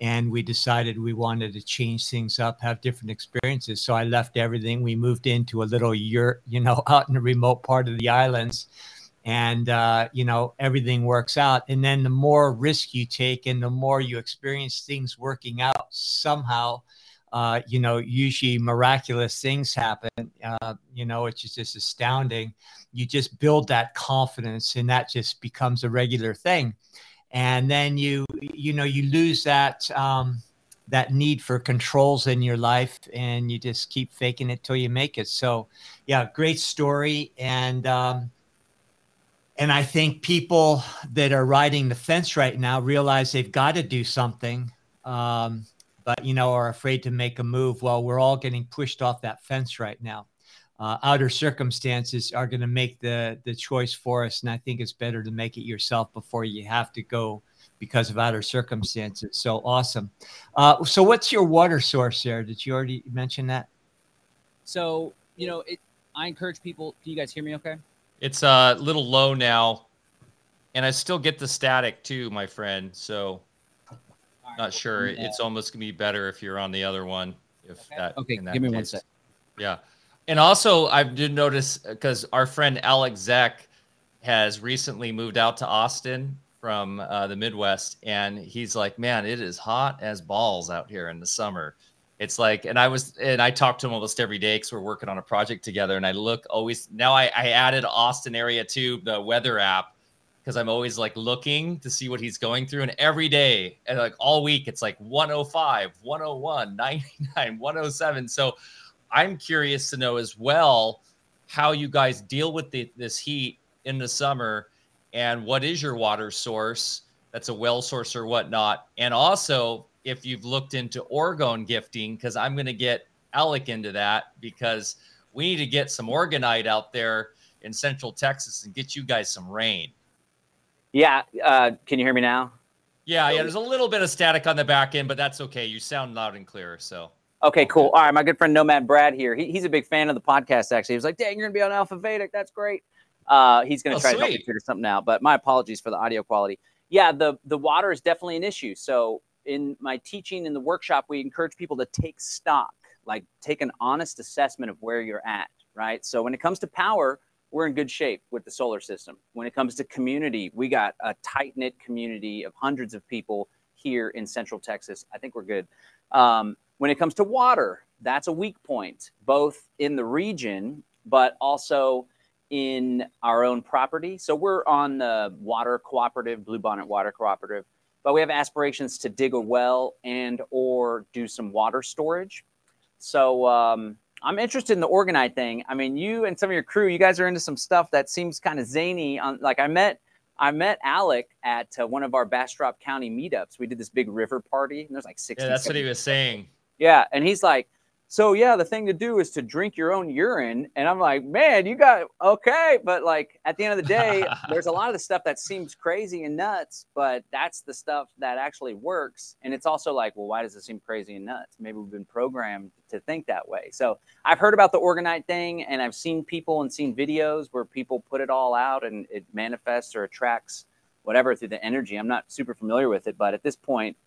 and we decided we wanted to change things up, have different experiences. So I left everything. We moved into a little yurt, you know, out in a remote part of the islands, and uh, you know, everything works out. And then the more risk you take, and the more you experience things working out somehow uh, you know, usually miraculous things happen. Uh, you know, it's just, just astounding. You just build that confidence, and that just becomes a regular thing. And then you, you know, you lose that um, that need for controls in your life, and you just keep faking it till you make it. So, yeah, great story, and um, and I think people that are riding the fence right now realize they've got to do something. Um, but you know are afraid to make a move well we're all getting pushed off that fence right now. Uh, outer circumstances are going to make the the choice for us and i think it's better to make it yourself before you have to go because of outer circumstances. So awesome. Uh, so what's your water source there? Did you already mention that? So you know it i encourage people do you guys hear me okay? It's a little low now and i still get the static too my friend so not sure. It's almost gonna be better if you're on the other one. If okay. that. Okay, that give me case. one sec. Yeah, and also I did notice because our friend Alex Zek has recently moved out to Austin from uh, the Midwest, and he's like, "Man, it is hot as balls out here in the summer." It's like, and I was, and I talk to him almost every day because we're working on a project together. And I look always now. I, I added Austin area to the weather app, because I'm always like looking to see what he's going through. And every day and like all week, it's like 105, 101, 99, 107. So I'm curious to know as well how you guys deal with the, this heat in the summer and what is your water source that's a well source or whatnot. And also, if you've looked into orgone gifting, because I'm going to get Alec into that because we need to get some orgonite out there in central Texas and get you guys some rain. Yeah. Uh, can you hear me now? Yeah, yeah. There's a little bit of static on the back end, but that's okay. You sound loud and clear. So. Okay, cool. All right, my good friend Nomad Brad here. He, he's a big fan of the podcast. Actually, he was like, "Dang, you're gonna be on Alpha Vedic. That's great." Uh, he's gonna Oh, try to help me figure something out. But my apologies for the audio quality. Yeah, the the water is definitely an issue. So in my teaching in the workshop, we encourage people to take stock, like take an honest assessment of where you're at. Right. So when it comes to power, we're in good shape with the solar system. When it comes to community, we got a tight knit community of hundreds of people here in Central Texas. I think we're good. Um, when it comes to water, that's a weak point, both in the region, but also in our own property. So we're on the water cooperative, Bluebonnet Water Cooperative, but we have aspirations to dig a well and or do some water storage. So um, I'm interested in the Orgonite thing. I mean, you and some of your crew, you guys are into some stuff that seems kind of zany. On like I met, I met Alec at uh, one of our Bastrop County meetups. We did this big river party, and there's like 60. Yeah, that's what he 70 was saying. yeah, and he's like, so yeah, the thing to do is to drink your own urine. And I'm like, man, you got okay, but like at the end of the day, there's a lot of the stuff that seems crazy and nuts, but that's the stuff that actually works. And it's also like, well, why does it seem crazy and nuts? Maybe we've been programmed to think that way. So I've heard about the orgonite thing, and I've seen people and seen videos where people put it all out and it manifests or attracts whatever through the energy. I'm not super familiar with it, but at this point,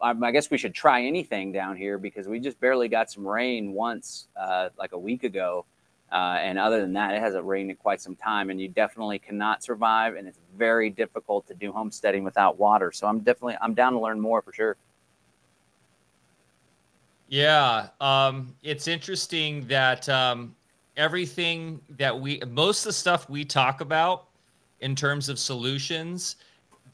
I guess we should try anything down here because we just barely got some rain once, uh, like a week ago. Uh, and other than that, it hasn't rained in quite some time, and you definitely cannot survive. And it's very difficult to do homesteading without water. So I'm definitely I'm down to learn more for sure. Yeah, um, it's interesting that um, everything that we, most of the stuff we talk about in terms of solutions,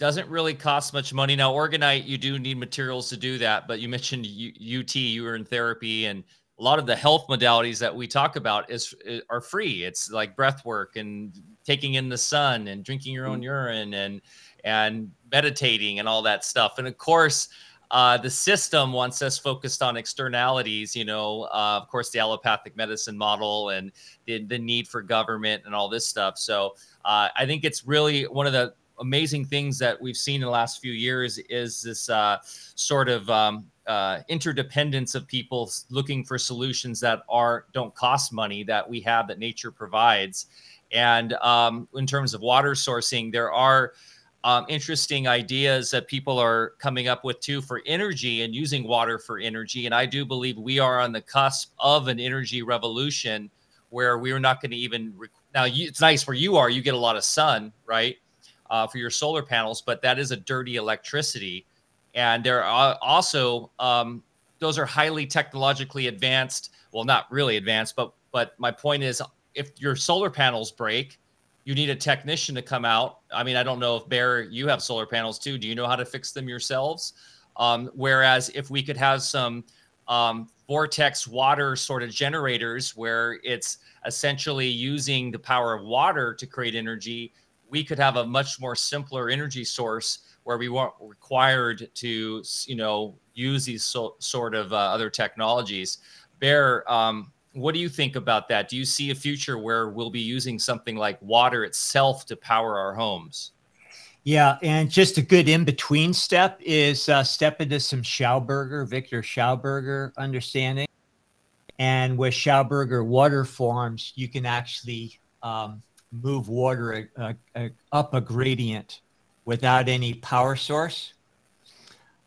doesn't really cost much money. Now, Orgonite, you do need materials to do that, but you mentioned U- UT, you were in therapy, and a lot of the health modalities that we talk about is are free. It's like breath work and taking in the sun and drinking your own urine and and meditating and all that stuff. And of course, uh, the system wants us focused on externalities, you know, uh, of course, the allopathic medicine model and the, the need for government and all this stuff. So uh, I think it's really one of the amazing things that we've seen in the last few years is this uh, sort of um, uh, interdependence of people looking for solutions that are don't cost money that we have that nature provides. And um, in terms of water sourcing, there are um, interesting ideas that people are coming up with too for energy and using water for energy. And I do believe we are on the cusp of an energy revolution where we're not going to even re- now. You, it's nice where you are; you get a lot of sun, right, uh, for your solar panels, but that is a dirty electricity. And there are also um, those are highly technologically advanced. Well, not really advanced, but but my point is, if your solar panels break, you need a technician to come out. I mean, I don't know if Bear, you have solar panels too. Do you know how to fix them yourselves? Um, whereas if we could have some um, vortex water sort of generators where it's essentially using the power of water to create energy, we could have a much more simpler energy source where we weren't required to, you know, use these so, sort of uh, other technologies. Bear, um, what do you think about that? Do you see a future where we'll be using something like water itself to power our homes? Yeah, and just a good in between step is uh, step into some Schauberger, Victor Schauberger understanding. And with Schauberger water forms, you can actually um, move water uh, uh, up a gradient without any power source.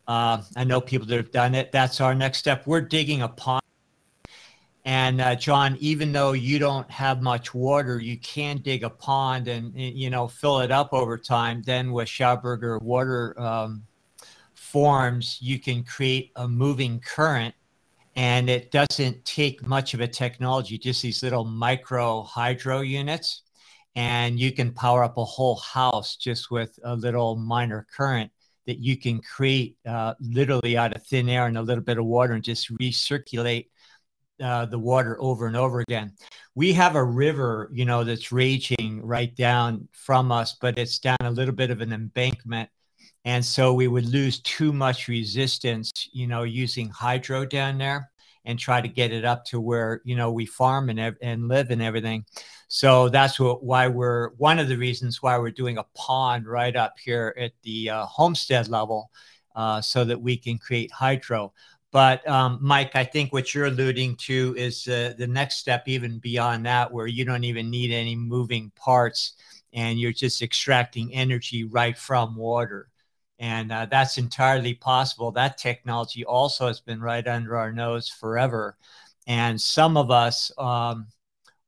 Uh, I know people that have done it. That's our next step. We're digging a pond. And uh, John, even though you don't have much water, you can dig a pond and you know fill it up over time. Then with Schauberger water um, forms, you can create a moving current, and it doesn't take much of a technology. Just these little micro hydro units, and you can power up a whole house just with a little minor current that you can create uh, literally out of thin air and a little bit of water and just recirculate uh, the water over and over again. We have a river, you know, that's raging right down from us, but it's down a little bit of an embankment. And so we would lose too much resistance, you know, using hydro down there and try to get it up to where, you know, we farm and, and live and everything. So that's what, why we're one of the reasons why we're doing a pond right up here at the uh, homestead level uh, so that we can create hydro But um, Mike, I think what you're alluding to is uh, the next step, even beyond that, where you don't even need any moving parts and you're just extracting energy right from water. And uh, that's entirely possible. That technology also has been right under our nose forever. And some of us um,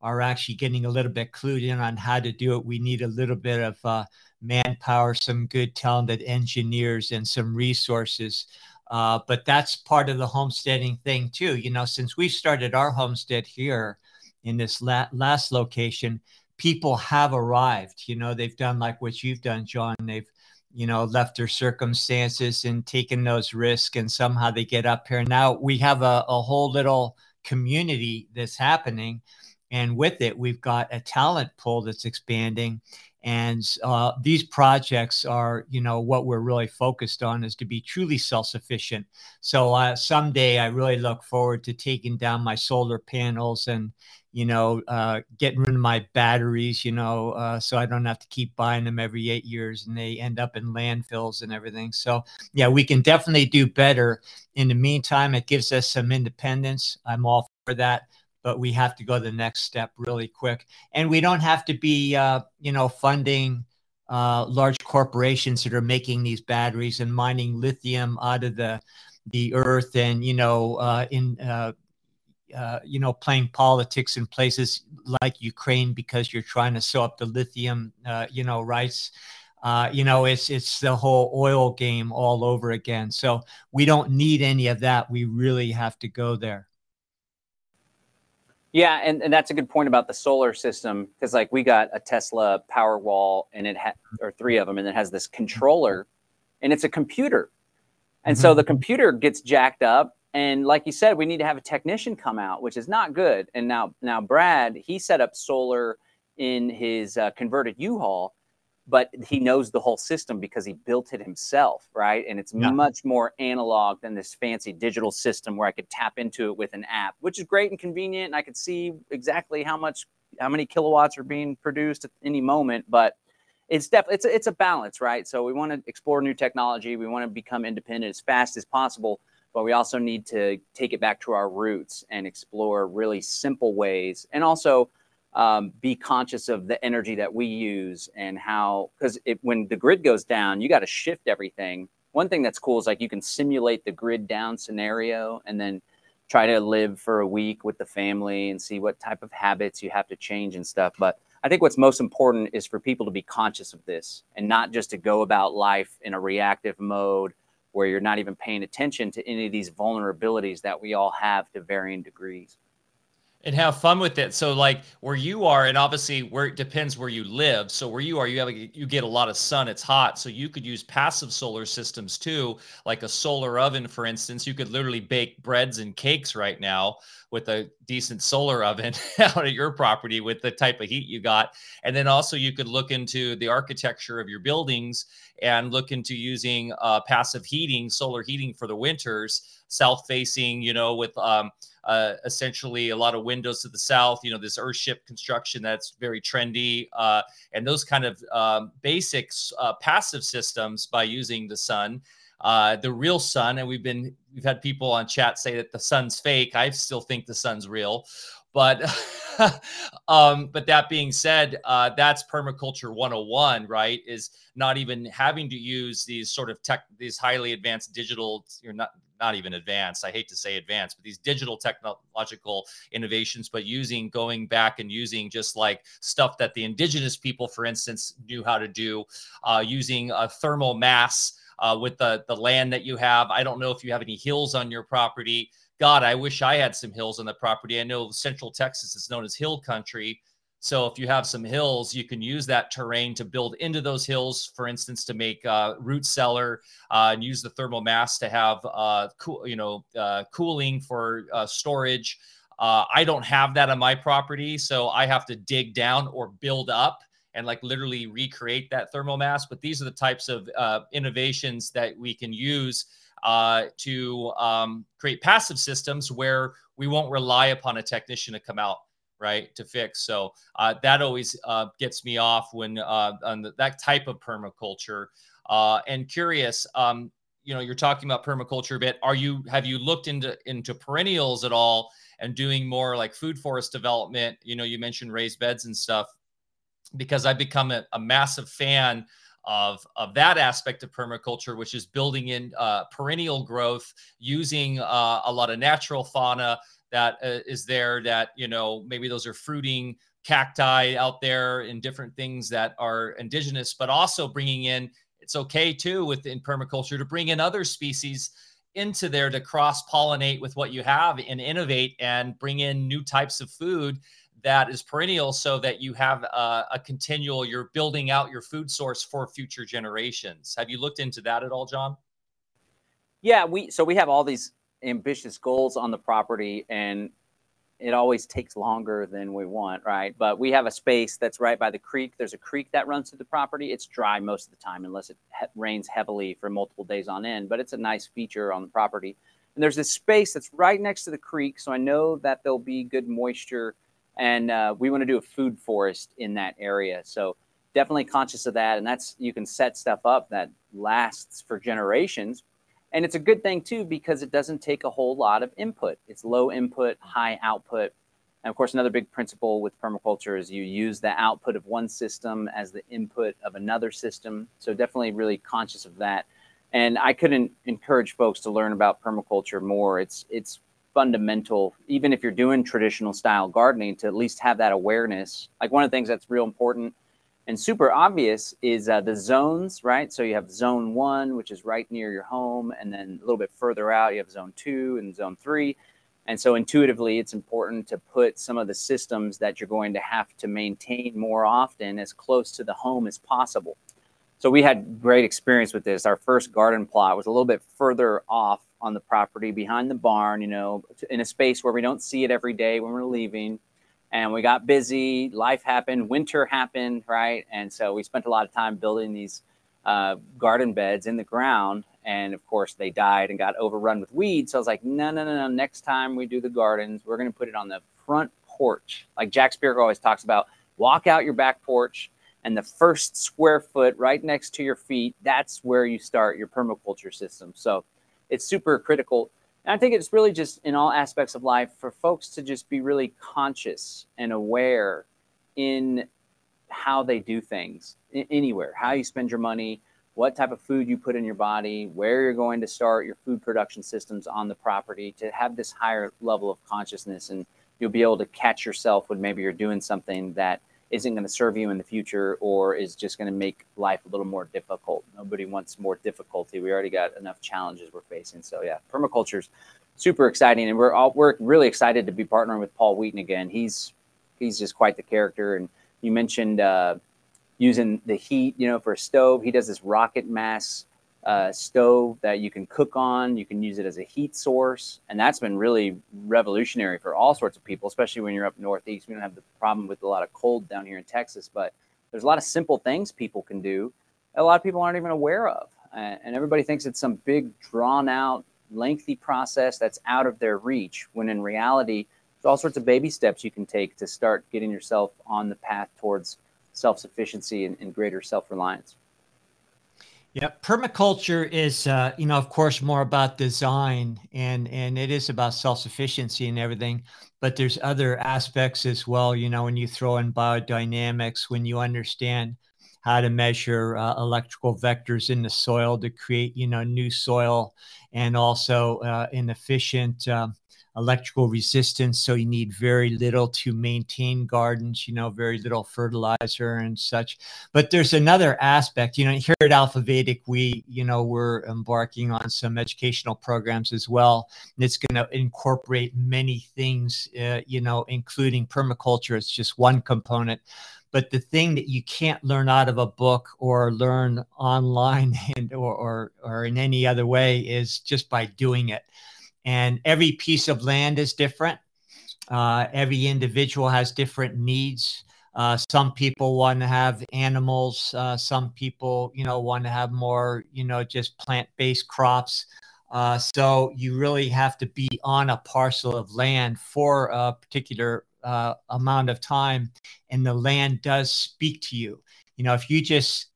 are actually getting a little bit clued in on how to do it. We need a little bit of uh, manpower, some good, talented engineers, and some resources uh, but that's part of the homesteading thing too. You know, since we started our homestead here in this la- last location, people have arrived. You know, they've done like what you've done, John. They've, you know, left their circumstances and taken those risks, and somehow they get up here. Now we have a, a whole little community that's happening. And with it, we've got a talent pool that's expanding. And uh, these projects are you know what we're really focused on is to be truly self-sufficient. So uh, someday i really look forward to taking down my solar panels and you know uh, getting rid of my batteries you know uh, so i don't have to keep buying them every eight years and they end up in landfills and everything. So yeah we can definitely do better. In the meantime it gives us some independence. I'm all for that but we have to go the next step really quick. And we don't have to be, uh, you know, funding uh, large corporations that are making these batteries and mining lithium out of the the earth, and you know, uh, in uh, uh, you know, playing politics in places like Ukraine because you're trying to sew up the lithium, uh, you know, rights. You know, it's it's the whole oil game all over again. So we don't need any of that. We really have to go there. Yeah, and, and that's a good point about the solar system because like we got a Tesla Powerwall and it had or three of them and it has this controller and it's a computer. And mm-hmm. so the computer gets jacked up and like you said we need to have a technician come out which is not good. And now now Brad, he set up solar in his uh, converted U-Haul but he knows the whole system because he built it himself, right? And it's yeah. much more analog than this fancy digital system where I could tap into it with an app, which is great and convenient. And I could see exactly how much, how many kilowatts are being produced at any moment. But it's definitely it's a, it's a balance, right? So we want to explore new technology. We want to become independent as fast as possible, but we also need to take it back to our roots and explore really simple ways, and also um, be conscious of the energy that we use and how because when the grid goes down you got to shift everything. One thing that's cool is like you can simulate the grid down scenario and then try to live for a week with the family and see what type of habits you have to change and stuff. But i think what's most important is for people to be conscious of this and not just to go about life in a reactive mode where you're not even paying attention to any of these vulnerabilities that we all have to varying degrees and have fun with it. So like where you are, and obviously where it depends where you live. So where you are, you have a, you get a lot of sun. It's hot, so you could use passive solar systems too, like a solar oven, for instance. You could literally bake breads and cakes right now with a decent solar oven out at your property with the type of heat you got. And then also you could look into the architecture of your buildings and look into using uh, passive heating, solar heating for the winters, south facing, you know, with um, uh, essentially a lot of windows to the south, you know, this earthship construction that's very trendy, uh, and those kind of um, basics, uh, passive systems by using the sun. Uh, the real sun, and we've been we've had people on chat say that the sun's fake. I still think the sun's real, but um, but that being said, uh, that's permaculture 101, right? Is not even having to use these sort of tech, these highly advanced digital, you're not not even advanced. I hate to say advanced, but these digital technological innovations, but using going back and using just like stuff that the indigenous people, for instance, knew how to do, uh, using a thermal mass uh, with the the land that you have. I don't know if you have any hills on your property. God, I wish I had some hills on the property. I know Central Texas is known as hill country. So if you have some hills, you can use that terrain to build into those hills, for instance, to make uh, root cellar uh, and use the thermal mass to have uh, cool, you know, uh, cooling for uh, storage. Uh, I don't have that on my property, so I have to dig down or build up and like literally recreate that thermal mass. But these are the types of innovations that we can use to um, create passive systems where we won't rely upon a technician to come out right to fix so uh, that always uh, gets me off when uh, on the, that type of permaculture uh, and curious um, you know you're talking about permaculture a bit. Are you have you looked into into perennials at all and doing more like food forest development? You know, you mentioned raised beds and stuff because I've become a, a massive fan of, of that aspect of permaculture, which is building in uh, perennial growth using uh, a lot of natural fauna that uh, is there that, you know, maybe those are fruiting cacti out there and different things that are indigenous, but also bringing in, it's okay too within permaculture to bring in other species into there to cross pollinate with what you have and innovate and bring in new types of food that is perennial so that you have a, a, continual you're building out your food source for future generations. Have you looked into that at all john? Yeah we so we have all these ambitious goals on the property and it always takes longer than we want right? But we have a space that's right by the creek. There's a creek that runs through the property. It's dry most of the time unless it rains heavily for multiple days on end but it's a nice feature on the property. And there's this space that's right next to the creek so i know that there'll be good moisture and uh, we want to do a food forest in that area. So definitely conscious of that, and that's you can set stuff up that lasts for generations, and it's a good thing too because it doesn't take a whole lot of input. It's low input, high output. And of course, another big principle with permaculture is you use the output of one system as the input of another system. So definitely really conscious of that. And I couldn't encourage folks to learn about permaculture more. It's it's fundamental, even if you're doing traditional style gardening, to at least have that awareness. Like one of the things that's real important and super obvious is uh, the zones, right? So you have zone one, which is right near your home, and then a little bit further out, you have zone two and zone three. And so intuitively, it's important to put some of the systems that you're going to have to maintain more often as close to the home as possible. So we had great experience with this. Our first garden plot was a little bit further off on the property behind the barn, you know, in a space where we don't see it every day when we're leaving. And we got busy, life happened, winter happened, right? And so we spent a lot of time building these uh, garden beds in the ground. And of course, they died and got overrun with weeds. So I was like, no, no, no, no. Next time we do the gardens, we're going to put it on the front porch. Like Jack Spirko always talks about walk out your back porch, and the first square foot right next to your feet, that's where you start your permaculture system. So it's super critical. And I think it's really just in all aspects of life for folks to just be really conscious and aware in how they do things anywhere, how you spend your money, what type of food you put in your body, where you're going to start your food production systems on the property to have this higher level of consciousness. And you'll be able to catch yourself when maybe you're doing something that isn't going to serve you in the future or is just going to make life a little more difficult. Nobody wants more difficulty. We already got enough challenges we're facing. So yeah, permaculture is super exciting, and we're all we're really excited to be partnering with Paul Wheaton again. He's he's just quite the character. And you mentioned uh, using the heat, you know, for a stove. He does this rocket mass uh, stove that you can cook on. You can use it as a heat source, and that's been really revolutionary for all sorts of people, especially when you're up northeast. We don't have the problem with a lot of cold down here in Texas, but there's a lot of simple things people can do. a lot of people aren't even aware of, and everybody thinks it's some big, drawn out, lengthy process that's out of their reach. When in reality, there's all sorts of baby steps you can take to start getting yourself on the path towards self sufficiency and, and greater self reliance. Yeah, permaculture is, uh, you know, of course, more about design and and it is about self sufficiency and everything. But there's other aspects as well. You know, when you throw in biodynamics, when you understand how to measure uh, electrical vectors in the soil to create, you know, new soil, and also uh, an efficient um, electrical resistance. So you need very little to maintain gardens, you know, very little fertilizer and such. But there's another aspect, you know, here at Alpha Vedic, we, you know, we're embarking on some educational programs as well. And it's going to incorporate many things, uh, you know, including permaculture. It's just one component. But the thing that you can't learn out of a book or learn online and or, or, or in any other way is just by doing it and every piece of land is different. Uh, every individual has different needs. Uh, some people want to have animals. Uh, some people, you know, want to have more, you know, just plant-based crops. Uh, so you really have to be on a parcel of land for a particular uh, amount of time, and the land does speak to you. You know, if you just,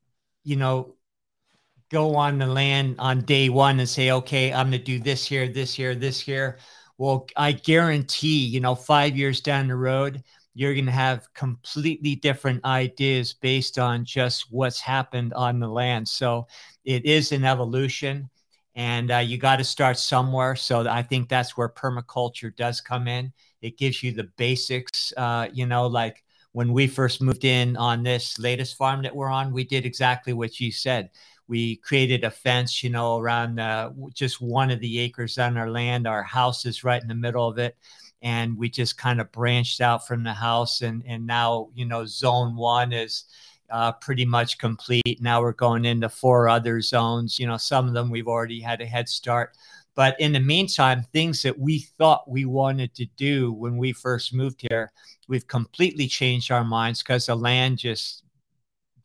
you know, go on the land on day one and say, okay, I'm going to do this here, this here, this here. Well, I guarantee, you know, five years down the road, you're going to have completely different ideas based on just what's happened on the land. So it is an evolution and uh, you got to start somewhere. So I think that's where permaculture does come in. It gives you the basics, uh, you know, like when we first moved in on this latest farm that we're on, we did exactly what you said. We created a fence, you know, around uh, just one of the acres on our land. Our house is right in the middle of it. And we just kind of branched out from the house. And, and now, you know, zone one is, uh, pretty much complete. Now we're going into four other zones. You know, some of them we've already had a head start. But in the meantime, things that we thought we wanted to do when we first moved here, we've completely changed our minds because the land just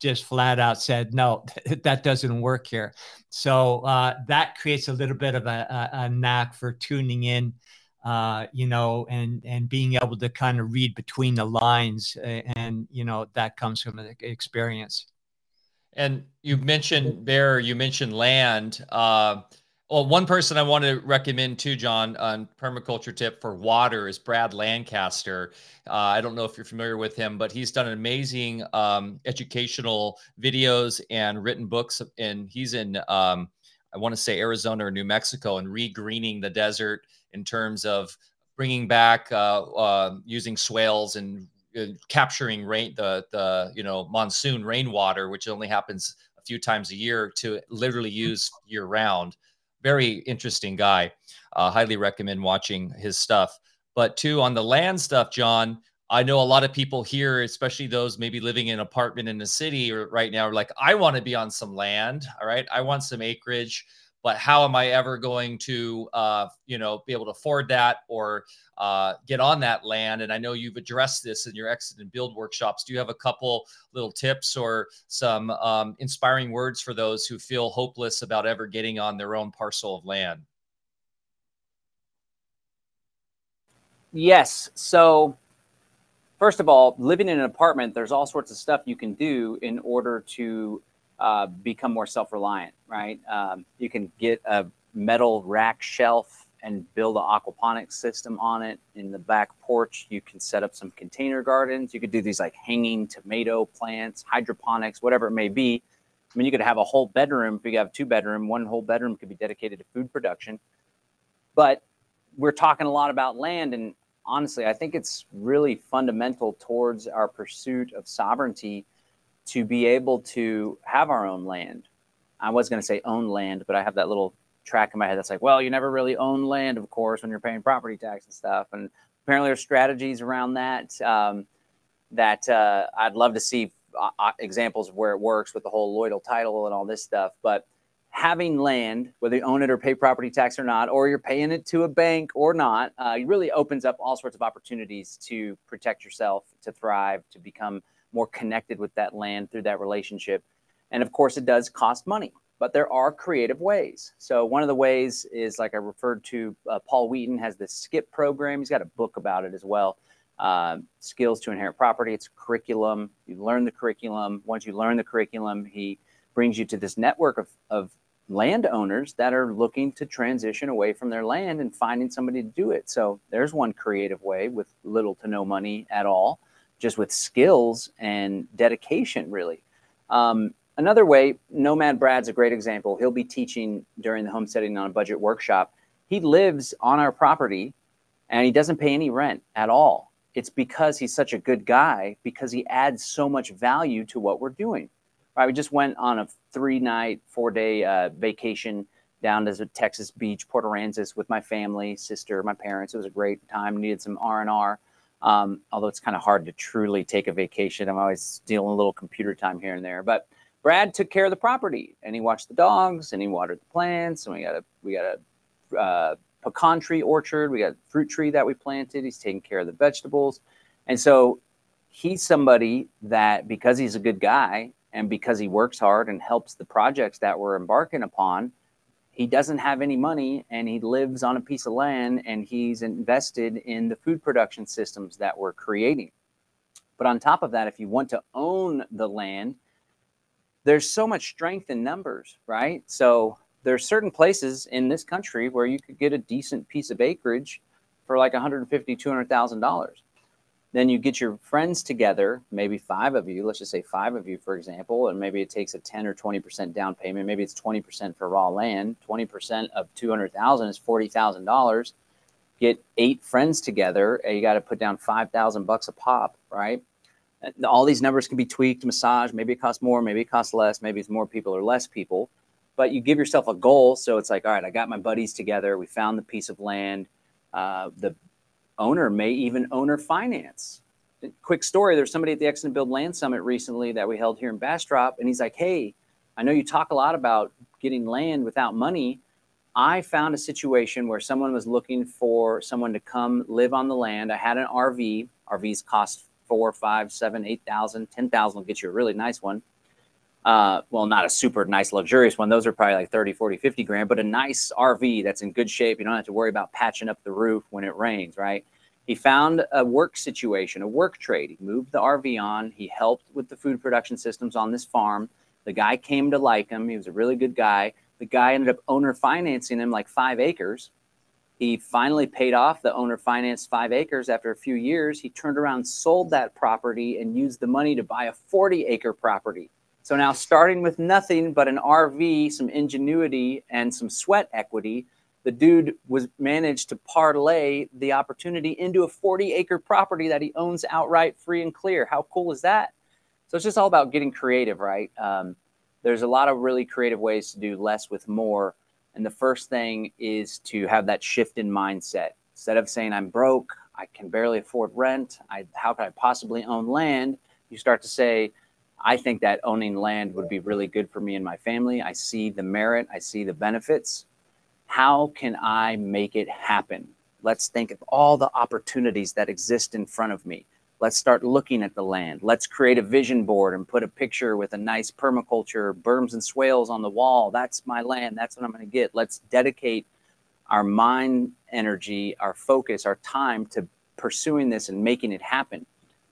just flat out said no that doesn't work here so uh, that creates a little bit of a, a, a knack for tuning in uh, you know, and and being able to kind of read between the lines, and you know that comes from experience. And you mentioned Bear, you mentioned land. Uh, well, one person I want to recommend too, John, on permaculture tip for water is Brad Lancaster. Uh, I don't know if you're familiar with him, but he's done amazing um, educational videos and written books. And he's in, um, I want to say Arizona or New Mexico, and regreening the desert in terms of bringing back uh, uh, using swales and uh, capturing rain the the you know monsoon rainwater, which only happens a few times a year, to literally use year round. Very interesting guy. Uh, highly recommend watching his stuff. But two on the land stuff, John. I know a lot of people here, especially those maybe living in an apartment in the city or right now, are like, I want to be on some land. All right. I want some acreage but how am I ever going to, uh, you know, be able to afford that or uh, get on that land? And I know you've addressed this in your exit and build workshops. Do you have a couple little tips or some um, inspiring words for those who feel hopeless about ever getting on their own parcel of land? Yes. So, first of all, living in an apartment, there's all sorts of stuff you can do in order to uh, become more self-reliant, right? Um, you can get a metal rack shelf and build an aquaponics system on it. In the back porch, you can set up some container gardens. You could do these like hanging tomato plants, hydroponics, whatever it may be. I mean, you could have a whole bedroom. If you have two bedroom, one whole bedroom could be dedicated to food production. But we're talking a lot about land, and honestly, I think it's really fundamental towards our pursuit of sovereignty to be able to have our own land. I was going to say own land, but I have that little track in my head that's like, well, you never really own land, of course, when you're paying property tax and stuff. And apparently, there's strategies around that um, that uh, I'd love to see uh, uh, examples of where it works with the whole allodial title and all this stuff. But having land, whether you own it or pay property tax or not, or you're paying it to a bank or not, uh, it really opens up all sorts of opportunities to protect yourself, to thrive, to become more connected with that land through that relationship. And of course, it does cost money, but there are creative ways. So, one of the ways is like I referred to, uh, Paul Wheaton has this SKIP program. He's got a book about it as well. Uh, skills to inherit property. It's a curriculum. You learn the curriculum. Once you learn the curriculum, he brings you to this network of, of landowners that are looking to transition away from their land and finding somebody to do it. So there's one creative way with little to no money at all just with skills and dedication, really. Um, another way, Nomad Brad's a great example. He'll be teaching during the homesteading on a budget workshop. He lives on our property and he doesn't pay any rent at all. It's because he's such a good guy because he adds so much value to what we're doing. Right, we just went on a three night, four day uh, vacation down to Texas Beach, Port Aransas with my family, sister, my parents. It was a great time. Needed some R and R. Um, although it's kind of hard to truly take a vacation. I'm always stealing a little computer time here and there. But Brad took care of the property and he watched the dogs and he watered the plants. And we got a we got a uh, pecan tree orchard. We got a fruit tree that we planted. He's taking care of the vegetables. And so he's somebody that because he's a good guy and because he works hard and helps the projects that we're embarking upon, he doesn't have any money and he lives on a piece of land and he's invested in the food production systems that we're creating. But on top of that, if you want to own the land, there's so much strength in numbers, right? So there's certain places in this country where you could get a decent piece of acreage for like 150 200000 dollars then you get your friends together maybe five of you let's just say five of you for example and maybe it takes a 10 or 20% down payment maybe it's 20% for raw land 20% of 200000 is $40000 get eight friends together and you got to put down 5000 bucks a pop right? All these numbers can be tweaked massaged maybe it costs more maybe it costs less maybe it's more people or less people. But you give yourself a goal so it's like all right i got my buddies together we found the piece of land uh, the owner may even owner finance. Quick story there's somebody at the Exit Build Land Summit recently that we held here in Bastrop, and he's like, Hey, I know you talk a lot about getting land without money. I found a situation where someone was looking for someone to come live on the land. I had an RV. RVs cost four, five, seven, eight thousand, ten thousand will get you a really nice one. Uh, well, not a super nice, luxurious one. Those are probably like 30, 40, 50 grand, but a nice RV that's in good shape. You don't have to worry about patching up the roof when it rains, right? He found a work situation, a work trade. He moved the RV on. He helped with the food production systems on this farm. The guy came to like him. He was a really good guy. The guy ended up owner financing him like five acres. He finally paid off the owner financed five acres after a few years. He turned around, sold that property, and used the money to buy a 40 acre property so now, starting with nothing but an RV, some ingenuity, and some sweat equity, the dude was managed to parlay the opportunity into a 40 acre property that he owns outright, free and clear. How cool is that? So it's just all about getting creative, right? Um, there's a lot of really creative ways to do less with more. And the first thing is to have that shift in mindset. Instead of saying, I'm broke, I can barely afford rent, I, how could I possibly own land? You start to say, I think that owning land would be really good for me and my family. I see the merit, I see the benefits. How can I make it happen? Let's think of all the opportunities that exist in front of me. Let's start looking at the land. Let's create a vision board and put a picture with a nice permaculture, berms and swales on the wall. That's my land. That's what I'm going to get. Let's dedicate our mind energy, our focus, our time to pursuing this and making it happen.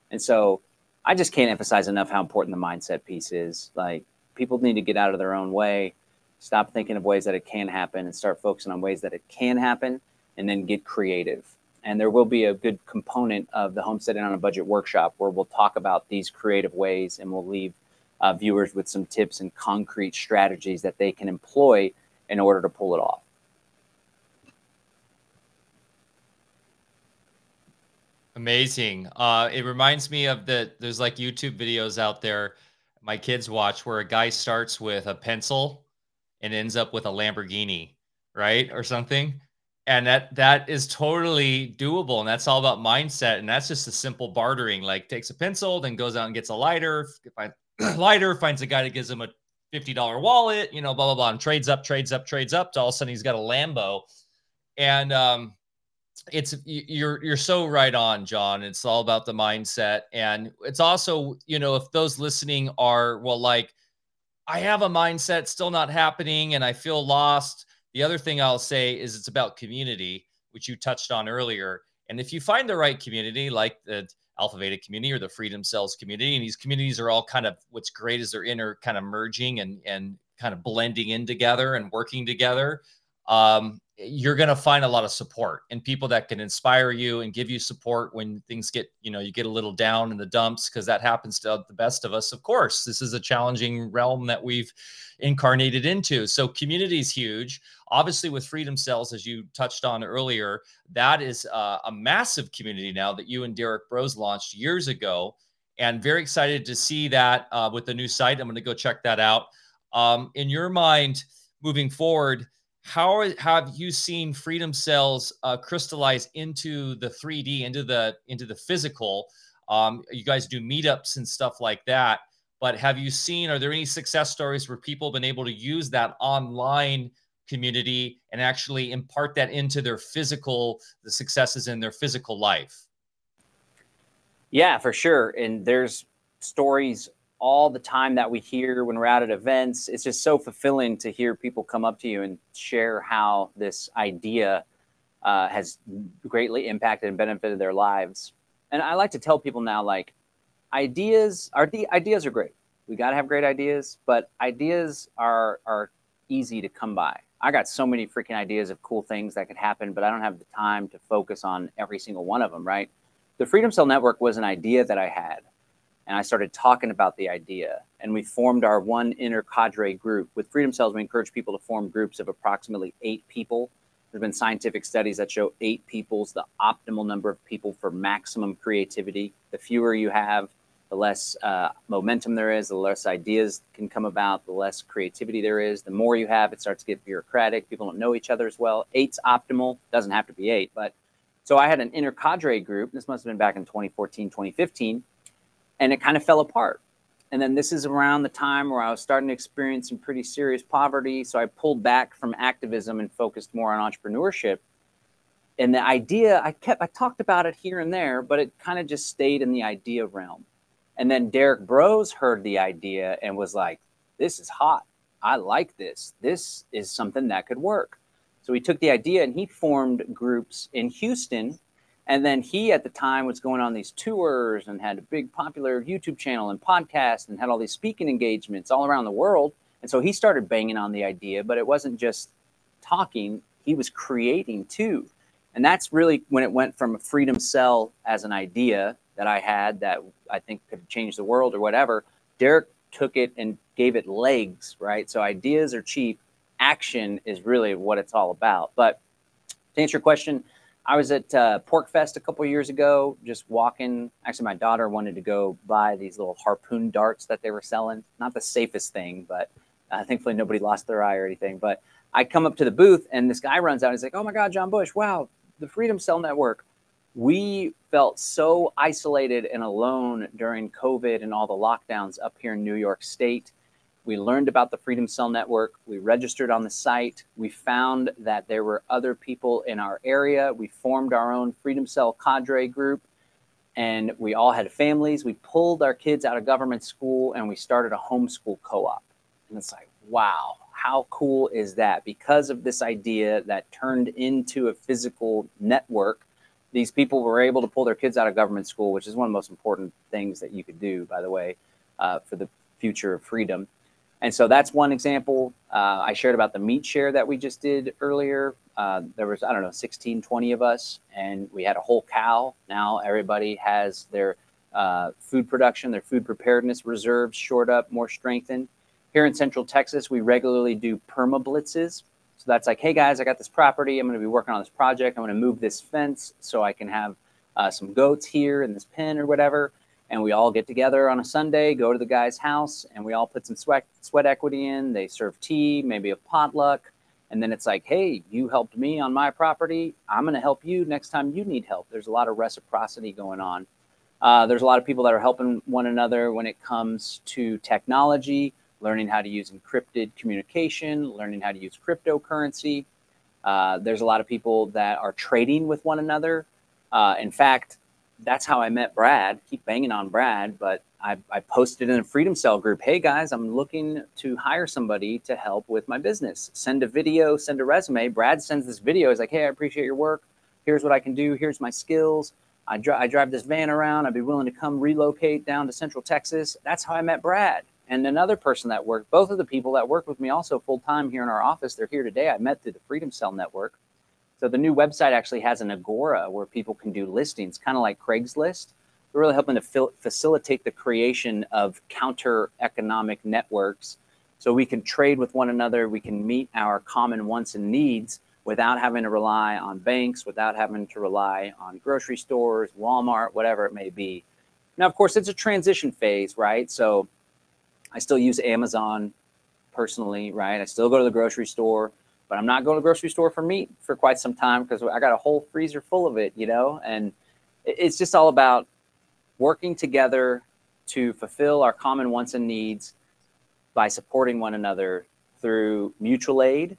And so I just can't emphasize enough how important the mindset piece is. Like people need to get out of their own way, stop thinking of ways that it can happen, and start focusing on ways that it can happen, and then get creative. And there will be a good component of the homesteading on a budget workshop where we'll talk about these creative ways, and we'll leave uh, viewers with some tips and concrete strategies that they can employ in order to pull it off. Amazing. Uh, it reminds me of the there's like YouTube videos out there my kids watch where a guy starts with a pencil and ends up with a Lamborghini, right? Or something. And that that is totally doable. And that's all about mindset. And that's just a simple bartering. Like takes a pencil, then goes out and gets a lighter, finds lighter, finds a guy that gives him a $50 wallet, you know, blah, blah, blah, and trades up, trades up, trades up. To all of a sudden he's got a Lambo. And um, it's you're you're so right on john it's all about the mindset and it's also you know if those listening are well like i have a mindset still not happening and i feel lost the other thing i'll say is it's about community which you touched on earlier and if you find the right community like the alpha beta community or the freedom cells community and these communities are all kind of what's great is they're inner kind of merging and and kind of blending in together and working together um, you're going to find a lot of support and people that can inspire you and give you support when things get, you know, you get a little down in the dumps because that happens to the best of us. Of course, this is a challenging realm that we've incarnated into. So community is huge. Obviously, with Freedom Cells, as you touched on earlier, that is uh, a massive community now that you and Derrick Broze launched years ago. And very excited to see that uh, with the new site. I'm going to go check that out. Um, in your mind, moving forward, how have you seen freedom cells uh, crystallize into the 3d into the into the physical? Um, you guys do meetups and stuff like that but have you seen are there any success stories where people have been able to use that online community and actually impart that into their physical the successes in their physical life? Yeah for sure. And there's stories all the time that we hear when we're out at events. It's just so fulfilling to hear people come up to you and share how this idea uh, has greatly impacted and benefited their lives. And I like to tell people now, like, ideas are ideas are great. We got to have great ideas, but ideas are are easy to come by. I got so many freaking ideas of cool things that could happen, but I don't have the time to focus on every single one of them, right? The Freedom Cell Network was an idea that I had, and I started talking about the idea, and we formed our one inner cadre group. With Freedom Cells, we encourage people to form groups of approximately eight people. There's been scientific studies that show eight people's the optimal number of people for maximum creativity. The fewer you have, the less uh, momentum there is, the less ideas can come about, the less creativity there is. The more you have, it starts to get bureaucratic. People don't know each other as well. Eight's optimal. Doesn't have to be eight, but so I had an inner cadre group. This must have been back in 2014, 2015, and it kind of fell apart. And then this is around the time where I was starting to experience some pretty serious poverty. So I pulled back from activism and focused more on entrepreneurship. And the idea, I kept, I talked about it here and there, but it kind of just stayed in the idea realm. And then Derrick Broze heard the idea and was like, this is hot. I like this. This is something that could work. So he took the idea and he formed groups in Houston. And then he, at the time, was going on these tours and had a big popular YouTube channel and podcast and had all these speaking engagements all around the world. And so he started banging on the idea, but it wasn't just talking, he was creating too. And that's really when it went from a freedom cell as an idea that I had that I think could change the world or whatever. Derrick took it and gave it legs, right? So ideas are cheap, action is really what it's all about. But to answer your question, I was at uh, PorcFest a couple years ago, just walking. Actually, my daughter wanted to go buy these little harpoon darts that they were selling. Not the safest thing, but uh, thankfully nobody lost their eye or anything. But I come up to the booth and this guy runs out. He's like, "Oh my God, John Bush! Wow, the Freedom Cell Network." We felt so isolated and alone during COVID and all the lockdowns up here in New York State we learned about the Freedom Cell Network. We registered on the site. We found that there were other people in our area. We formed our own Freedom Cell cadre group and we all had families. We pulled our kids out of government school and we started a homeschool co op. And it's like, wow, how cool is that? Because of this idea that turned into a physical network, these people were able to pull their kids out of government school, which is one of the most important things that you could do, by the way, uh, for the future of freedom. And so that's one example. Uh, I shared about the meat share that we just did earlier. Uh, there was, I don't know, 16, 20 of us, and we had a whole cow. Now everybody has their uh, food production, their food preparedness reserves shored up, more strengthened. Here in Central Texas, we regularly do perma blitzes. So that's like, hey guys, I got this property. I'm going to be working on this project. I'm going to move this fence so I can have uh, some goats here in this pen or whatever and we all get together on a Sunday, go to the guy's house, and we all put some sweat sweat equity in. They serve tea, maybe a potluck, and then it's like, hey, you helped me on my property. I'm going to help you next time you need help. There's a lot of reciprocity going on. Uh, there's a lot of people that are helping one another when it comes to technology, learning how to use encrypted communication, learning how to use cryptocurrency. Uh, there's a lot of people that are trading with one another. Uh, in fact, that's how I met Brad. Keep banging on Brad, but I, I, posted in a Freedom Cell group. Hey guys, I'm looking to hire somebody to help with my business. Send a video, send a resume. Brad sends this video. He's like, hey, I appreciate your work. Here's what I can do. Here's my skills. I, dri- I drive this van around. I'd be willing to come relocate down to Central Texas. That's how I met Brad. And another person that worked, both of the people that work with me also full time here in our office, they're here today. I met through the Freedom Cell Network. So the new website actually has an agora where people can do listings, kind of like Craigslist. We're really helping to fil- facilitate the creation of counter economic networks so we can trade with one another, we can meet our common wants and needs without having to rely on banks, without having to rely on grocery stores, Walmart, whatever it may be. Now, of course, it's a transition phase, right? So I still use Amazon personally, right? I still go to the grocery store but I'm not going to the grocery store for meat for quite some time because I got a whole freezer full of it, you know, and it's just all about working together to fulfill our common wants and needs by supporting one another through mutual aid,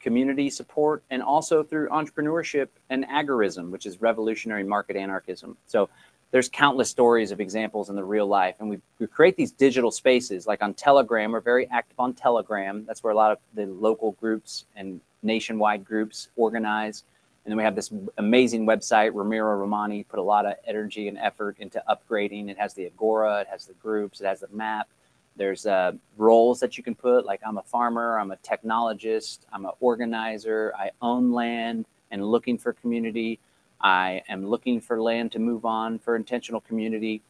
community support, and also through entrepreneurship and agorism, which is revolutionary market anarchism. So there's countless stories of examples in the real life and we, we create these digital spaces like on telegram we're very active on telegram. That's where a lot of the local groups and nationwide groups organize. And then we have this amazing website ramiro romani put a lot of energy and effort into upgrading. It has the agora it has the groups it has the map. There's uh, roles that you can put, like I'm a farmer, I'm a technologist, I'm an organizer, I own land and looking for community. I am looking for land to move on for intentional community.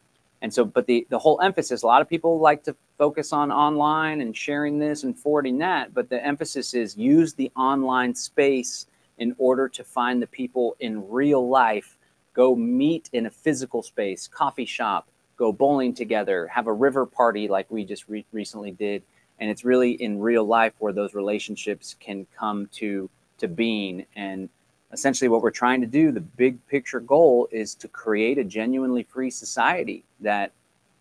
And so, but the, the whole emphasis, a lot of people like to focus on online and sharing this and forwarding that, but the emphasis is use the online space in order to find the people in real life. Go meet in a physical space, coffee shop, go bowling together, have a river party like we just re- recently did. And it's really in real life where those relationships can come to to being. And essentially, what we're trying to do, the big picture goal, is to create a genuinely free society that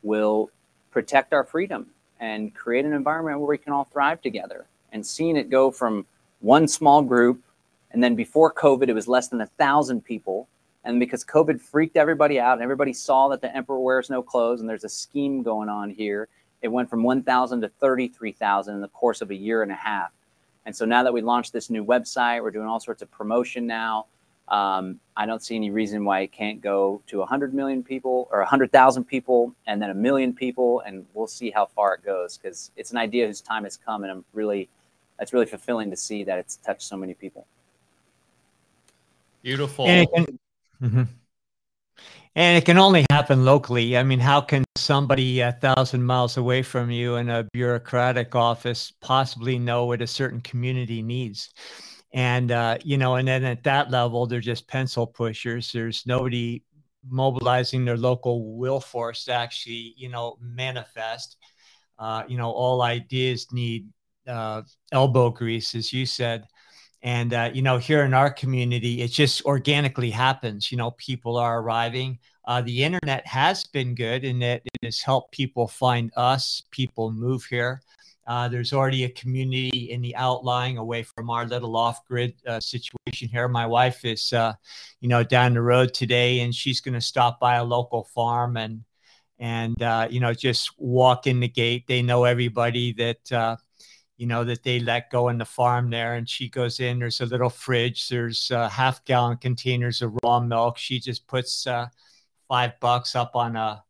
will protect our freedom and create an environment where we can all thrive together. And seeing it go from one small group, and then before COVID, it was less than a thousand people and because COVID freaked everybody out and everybody saw that the emperor wears no clothes and there's a scheme going on here, it went from 1,000 to 33,000 in the course of a year and a half. And so now that we launched this new website, we're doing all sorts of promotion now. Um, I don't see any reason why it can't go to 100 million people or 100,000 people and then a million people. And we'll see how far it goes because it's an idea whose time has come. And I'm really, it's really fulfilling to see that it's touched so many people. Beautiful. And it can, Mm-hmm. And it can only happen locally. I mean, how can somebody a thousand miles away from you in a bureaucratic office possibly know what a certain community needs? And, uh, you know, and then at that level, they're just pencil pushers. There's nobody mobilizing their local will force to actually, you know, manifest. Uh, you know, all ideas need uh, elbow grease, as you said. And, uh, you know, here in our community, it just organically happens. You know, people are arriving. Uh, the internet has been good in that it has helped people find us, people move here. Uh, there's already a community in the outlying away from our little off-grid uh, situation here. My wife is, uh, you know, down the road today, and she's going to stop by a local farm and and uh, you know just walk in the gate. They know everybody that uh, you know, that they let go in the farm there. And she goes in, there's a little fridge, there's uh, half gallon containers of raw milk. She just puts uh, five bucks up on a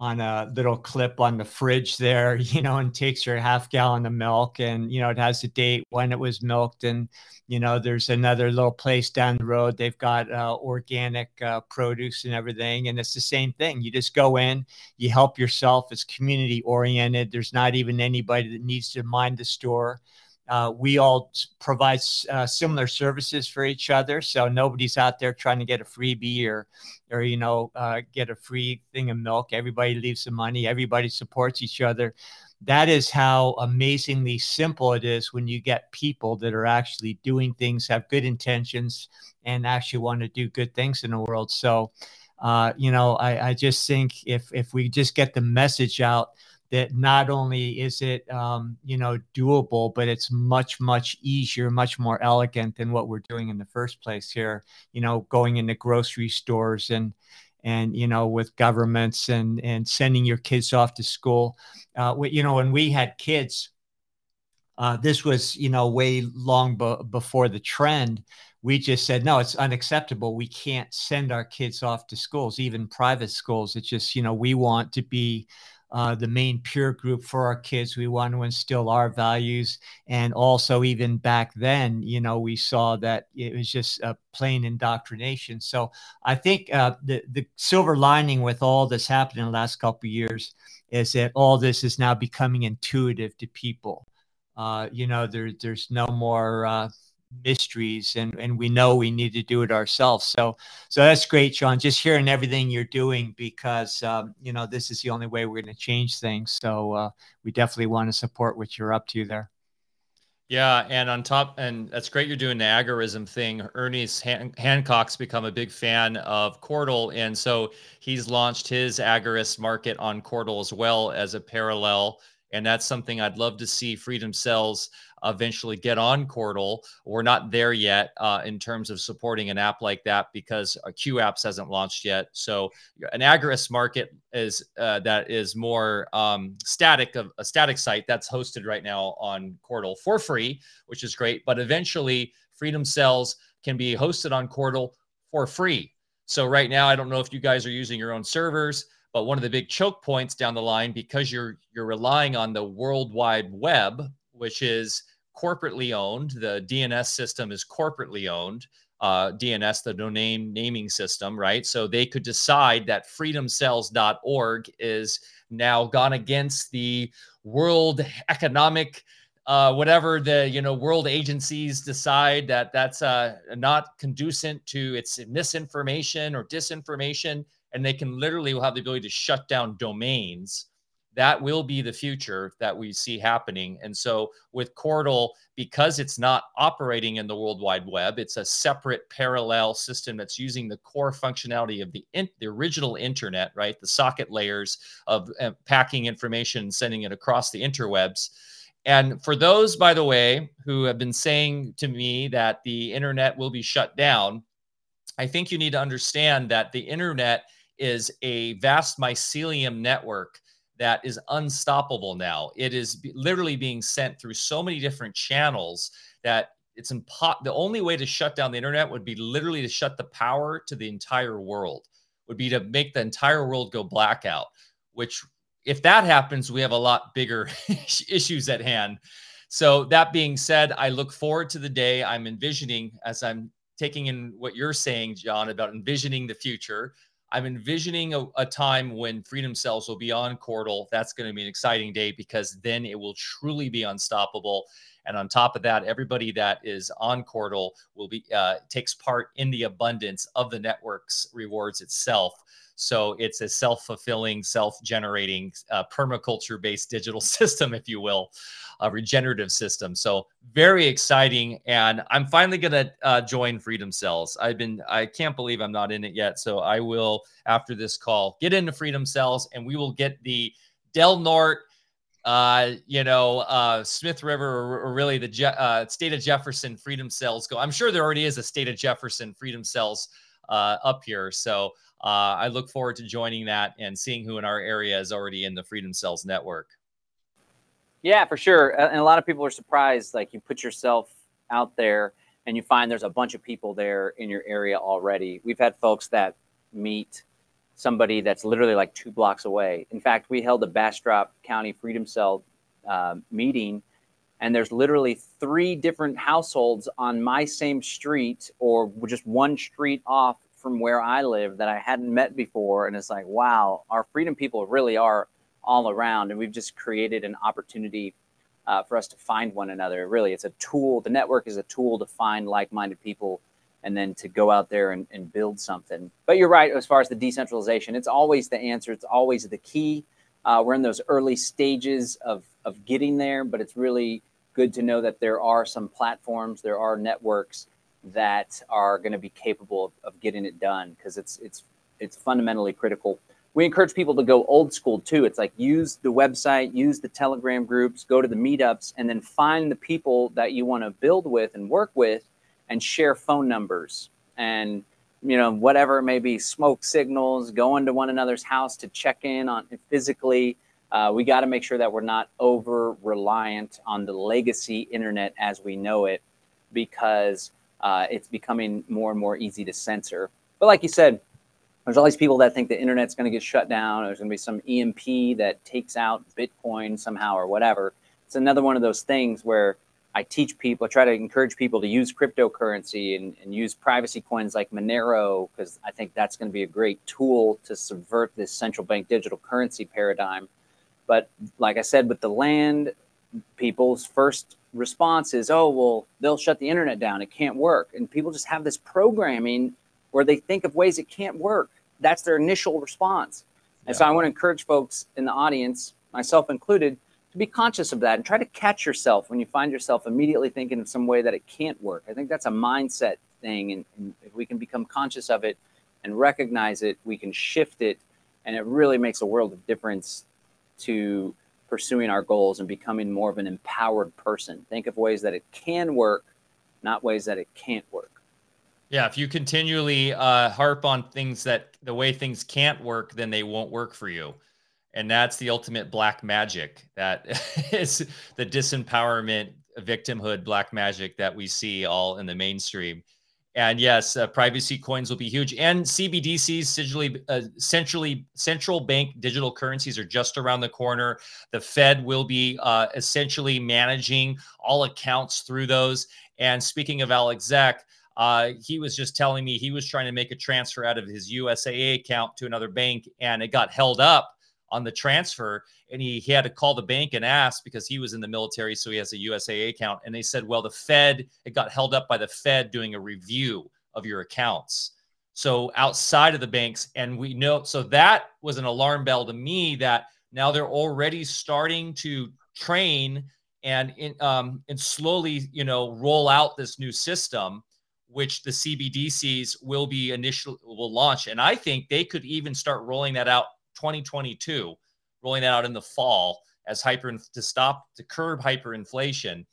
on a little clip on the fridge there, you know, and takes her half gallon of milk and, you know, it has a date when it was milked. And, you know, there's another little place down the road. They've got uh, organic uh, produce and everything. And it's the same thing. You just go in, you help yourself. It's community oriented. There's not even anybody that needs to mind the store. Uh, we all provide uh, similar services for each other, so nobody's out there trying to get a freebie or, or you know, uh, get a free thing of milk. Everybody leaves some money. Everybody supports each other. That is how amazingly simple it is when you get people that are actually doing things, have good intentions, and actually want to do good things in the world. So, uh, you know, I, I just think if if we just get the message out that not only is it um, you know doable but it's much much easier much more elegant than what we're doing in the first place here you know going into grocery stores and and you know with governments and and sending your kids off to school. Uh, you know when we had kids uh, this was you know way long b- before the trend. We just said no it's unacceptable. We can't send our kids off to schools even private schools. It's just you know we want to be uh, the main peer group for our kids. We want to instill our values. And also, even back then, you know, we saw that it was just a plain indoctrination. So I think uh, the, the silver lining with all this happening in the last couple years is that all this is now becoming intuitive to people. Uh, you know, there, there's no more uh, mysteries and and we know we need to do it ourselves so so that's great sean just hearing everything you're doing because um, you know this is the only way we're going to change things so uh, we definitely want to support what you're up to there yeah, and on top, and that's great. You're doing the agorism thing. Ernest Han- Hancock's become a big fan of Qortal, and so he's launched his agorist market on Qortal as well as a parallel. And that's something I'd love to see Freedom Cells eventually get on Qortal. We're not there yet uh, in terms of supporting an app like that because Q Apps hasn't launched yet. So an agorist market is uh, that is more um, static of a static site that's hosted right now on Qortal for free, which is great. But eventually, Freedom Cells can be hosted on Qortal for free. So right now, I don't know if you guys are using your own servers, But one of the big choke points down the line, because you're you're relying on the World Wide Web, which is corporately owned, the DNS system is corporately owned. Uh, DNS, the domain naming system, right? So they could decide that freedomcells.org is now gone against the World Economic uh, whatever the you know world agencies decide that that's uh, not conducive to its misinformation or disinformation, and they can literally will have the ability to shut down domains. That will be the future that we see happening. And so with Qortal, because it's not operating in the World Wide Web, it's a separate parallel system that's using the core functionality of the in, the original internet, right? The socket layers of uh, packing information, and sending it across the interwebs and for those, by the way, who have been saying to me that the internet will be shut down, I think you need to understand that the internet is a vast mycelium network that is unstoppable now. It is literally being sent through so many different channels that it's impo- the only way to shut down the internet would be literally to shut the power to the entire world would be to make the entire world go blackout which if that happens, we have a lot bigger issues at hand. So, that being said, I look forward to the day I'm envisioning as I'm taking in what you're saying, John, about envisioning the future. I'm envisioning a, a, time when Freedom Cells will be on Qortal. That's going to be an exciting day because then it will truly be unstoppable. And on top of that, everybody that is on Qortal will be uh, takes part in the abundance of the network's rewards itself. So it's a self fulfilling, self generating, uh, permaculture based digital system, if you will, a regenerative system. So very exciting. And I'm finally going to uh, join Freedom Cells. I've been, I can't believe I'm not in it yet. So I will, after this call, get into Freedom Cells and we will get the Del Norte uh, you know, uh, Smith River or, really the Je- uh, state of Jefferson Freedom Cells go. I'm sure there already is a state of Jefferson Freedom Cells uh, up here. So uh, I look forward to joining that and seeing who in our area is already in the Freedom Cells network. Yeah, for sure. And a lot of people are surprised. Like you put yourself out there and you find there's a bunch of people there in your area already. We've had folks that meet somebody that's literally like two blocks away. In fact, we held a Bastrop County Freedom Cell uh, meeting, and there's literally three different households on my same street or just one street off from where I live that I hadn't met before. And it's like, wow, our freedom people really are all around. And we've just created an opportunity uh, for us to find one another. Really, it's a tool. The network is a tool to find like minded people and then to go out there and, and build something. But you're right, as far as the decentralization, it's always the answer, it's always the key. Uh, we're in those early stages of, of getting there, but it's really good to know that there are some platforms, there are networks that are going to be capable of, of getting it done because it's it's it's fundamentally critical. We encourage people to go old school too. It's like use the website, use the Telegram groups, go to the meetups, and then find the people that you want to build with and work with, and share phone numbers and you know whatever it may be, smoke signals, going to one another's house to check in on physically. Uh, we got to make sure that we're not over reliant on the legacy internet as we know it, because uh, it's becoming more and more easy to censor. But like you said, there's all these people that think the internet's going to get shut down. There's going to be some EMP that takes out Bitcoin somehow or whatever. It's another one of those things where I teach people, I try to encourage people to use cryptocurrency and, and use privacy coins like Monero, because I think that's going to be a great tool to subvert this central bank digital currency paradigm. But like I said, with the land, people's first response is, oh, well, they'll shut the internet down. It can't work. And people just have this programming where they think of ways it can't work. That's their initial response. And yeah. so I want to encourage folks in the audience, myself included, to be conscious of that and try to catch yourself when you find yourself immediately thinking of some way that it can't work. I think that's a mindset thing. And, and if we can become conscious of it and recognize it, we can shift it. And it really makes a world of difference to pursuing our goals and becoming more of an empowered person. Think of ways that it can work, not ways that it can't work. Yeah, if you continually uh, harp on things that the way things can't work, then they won't work for you. And that's the ultimate black magic. That is the disempowerment, victimhood, black magic that we see all in the mainstream. And yes, uh, privacy coins will be huge. And CBDCs, centrally, uh, centrally, central bank digital currencies, are just around the corner. The Fed will be uh, essentially managing all accounts through those. And speaking of Alex Zek, uh, he was just telling me he was trying to make a transfer out of his USAA account to another bank, and it got held up on the transfer and he, he had to call the bank and ask because he was in the military so he has a usaa account. And they said well the fed it got held up by the fed doing a review of your accounts. So outside of the banks and we know so that was an alarm bell to me that now they're already starting to train and in, um, and slowly you know roll out this new system which the cbdc's will be initial will launch. And i think they could even start rolling that out 2022, rolling that out in the fall as hyper to stop to curb hyperinflation.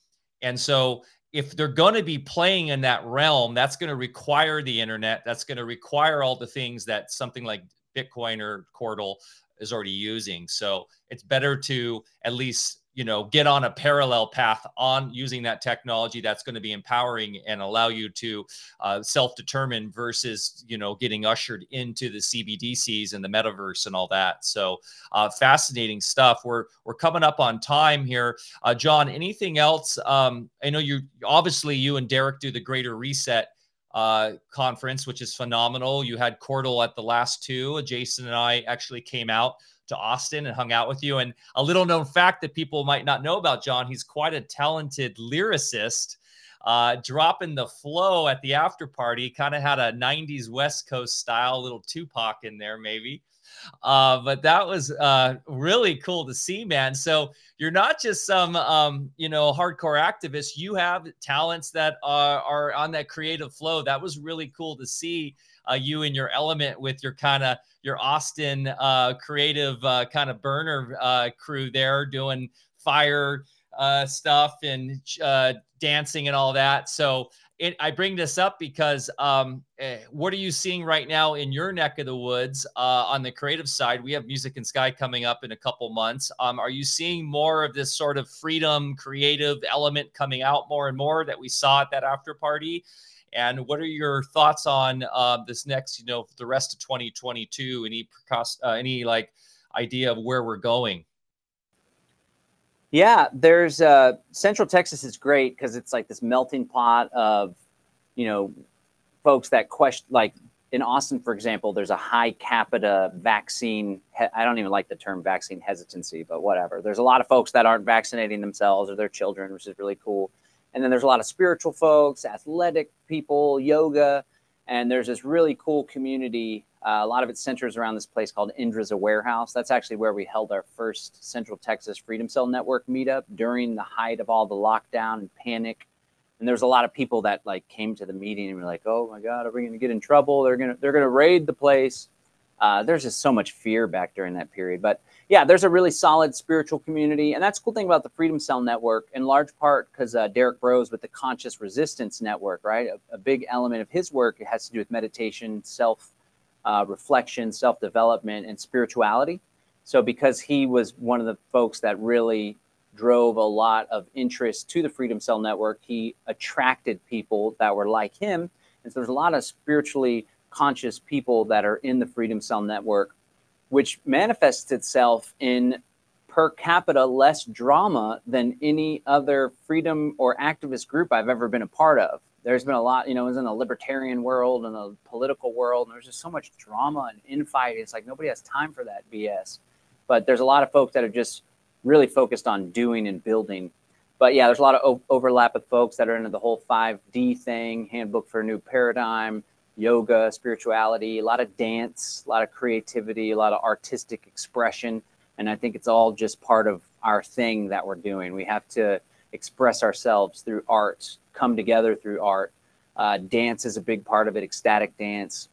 And so if they're going to be playing in that realm, that's going to require the internet. That's going to require all the things that something like Bitcoin or Qortal is already using. So it's better to at least you know get on a parallel path on using that technology that's going to be empowering and allow you to uh, self-determine versus you know getting ushered into the cbdc's and the metaverse and all that so uh, fascinating stuff we're we're coming up on time here uh, john anything else um, i know you obviously you and derrick do the greater reset uh, conference, which is phenomenal. You had Qortal at the last two. Jason and I actually came out to Austin and hung out with you. And a little known fact that people might not know about John, he's quite a talented lyricist. Uh, dropping the flow at the after party, kind of had a 90s West Coast style, little Tupac in there, maybe. Uh, but that was uh, really cool to see, man. So you're not just some, um, you know, hardcore activist. You have talents that are, are on that creative flow. That was really cool to see uh, you in your element with your kind of your Austin uh, creative uh, kind of burner uh, crew there doing fire uh, stuff and uh, dancing and all that. So it, I bring this up because um, eh, what are you seeing right now in your neck of the woods uh, on the creative side? We have Music and Sky coming up in a couple months. Um, are you seeing more of this sort of freedom, creative element coming out more and more that we saw at that after party? And what are your thoughts on uh, this next, you know, the rest of 2022? Any precaution, uh, any like idea of where we're going? Yeah, there's uh, Central Texas is great because it's like this melting pot of, you know, folks that question like in Austin, for example, there's a high capita vaccine. I don't even like the term vaccine hesitancy, but whatever. There's a lot of folks that aren't vaccinating themselves or their children, which is really cool. And then there's a lot of spiritual folks, athletic people, yoga, and there's this really cool community. Uh, a lot of it centers around this place called Indra's a Warehouse. That's actually where we held our first Central Texas Freedom Cell Network meetup during the height of all the lockdown and panic. And there's a lot of people that like came to the meeting and were like, "Oh my God, are we going to get in trouble? They're gonna they're gonna raid the place." Uh, there's just so much fear back during that period, but yeah, there's a really solid spiritual community. And that's the cool thing about the Freedom Cell Network, in large part because uh, Derrick Broze with the Conscious Resistance Network, right? A, a, big element of his work has to do with meditation, self uh, reflection, self development, and spirituality. So, because he was one of the folks that really drove a lot of interest to the Freedom Cell Network, he attracted people that were like him. And so, there's a lot of spiritually conscious people that are in the Freedom Cell Network which manifests itself in per capita less drama than any other freedom or activist group I've ever been a part of. There's been a lot, you know, it was in the libertarian world and the political world, and there's just so much drama and infighting. It's like nobody has time for that BS. But there's a lot of folks that are just really focused on doing and building. But yeah, there's a lot of o- overlap with folks that are into the whole 5D thing, handbook for a new paradigm, yoga, spirituality, a lot of dance, a lot of creativity, a lot of artistic expression. And I think it's all just part of our thing that we're doing. We have to express ourselves through art, come together through art. Uh, dance is a big part of it, ecstatic dance.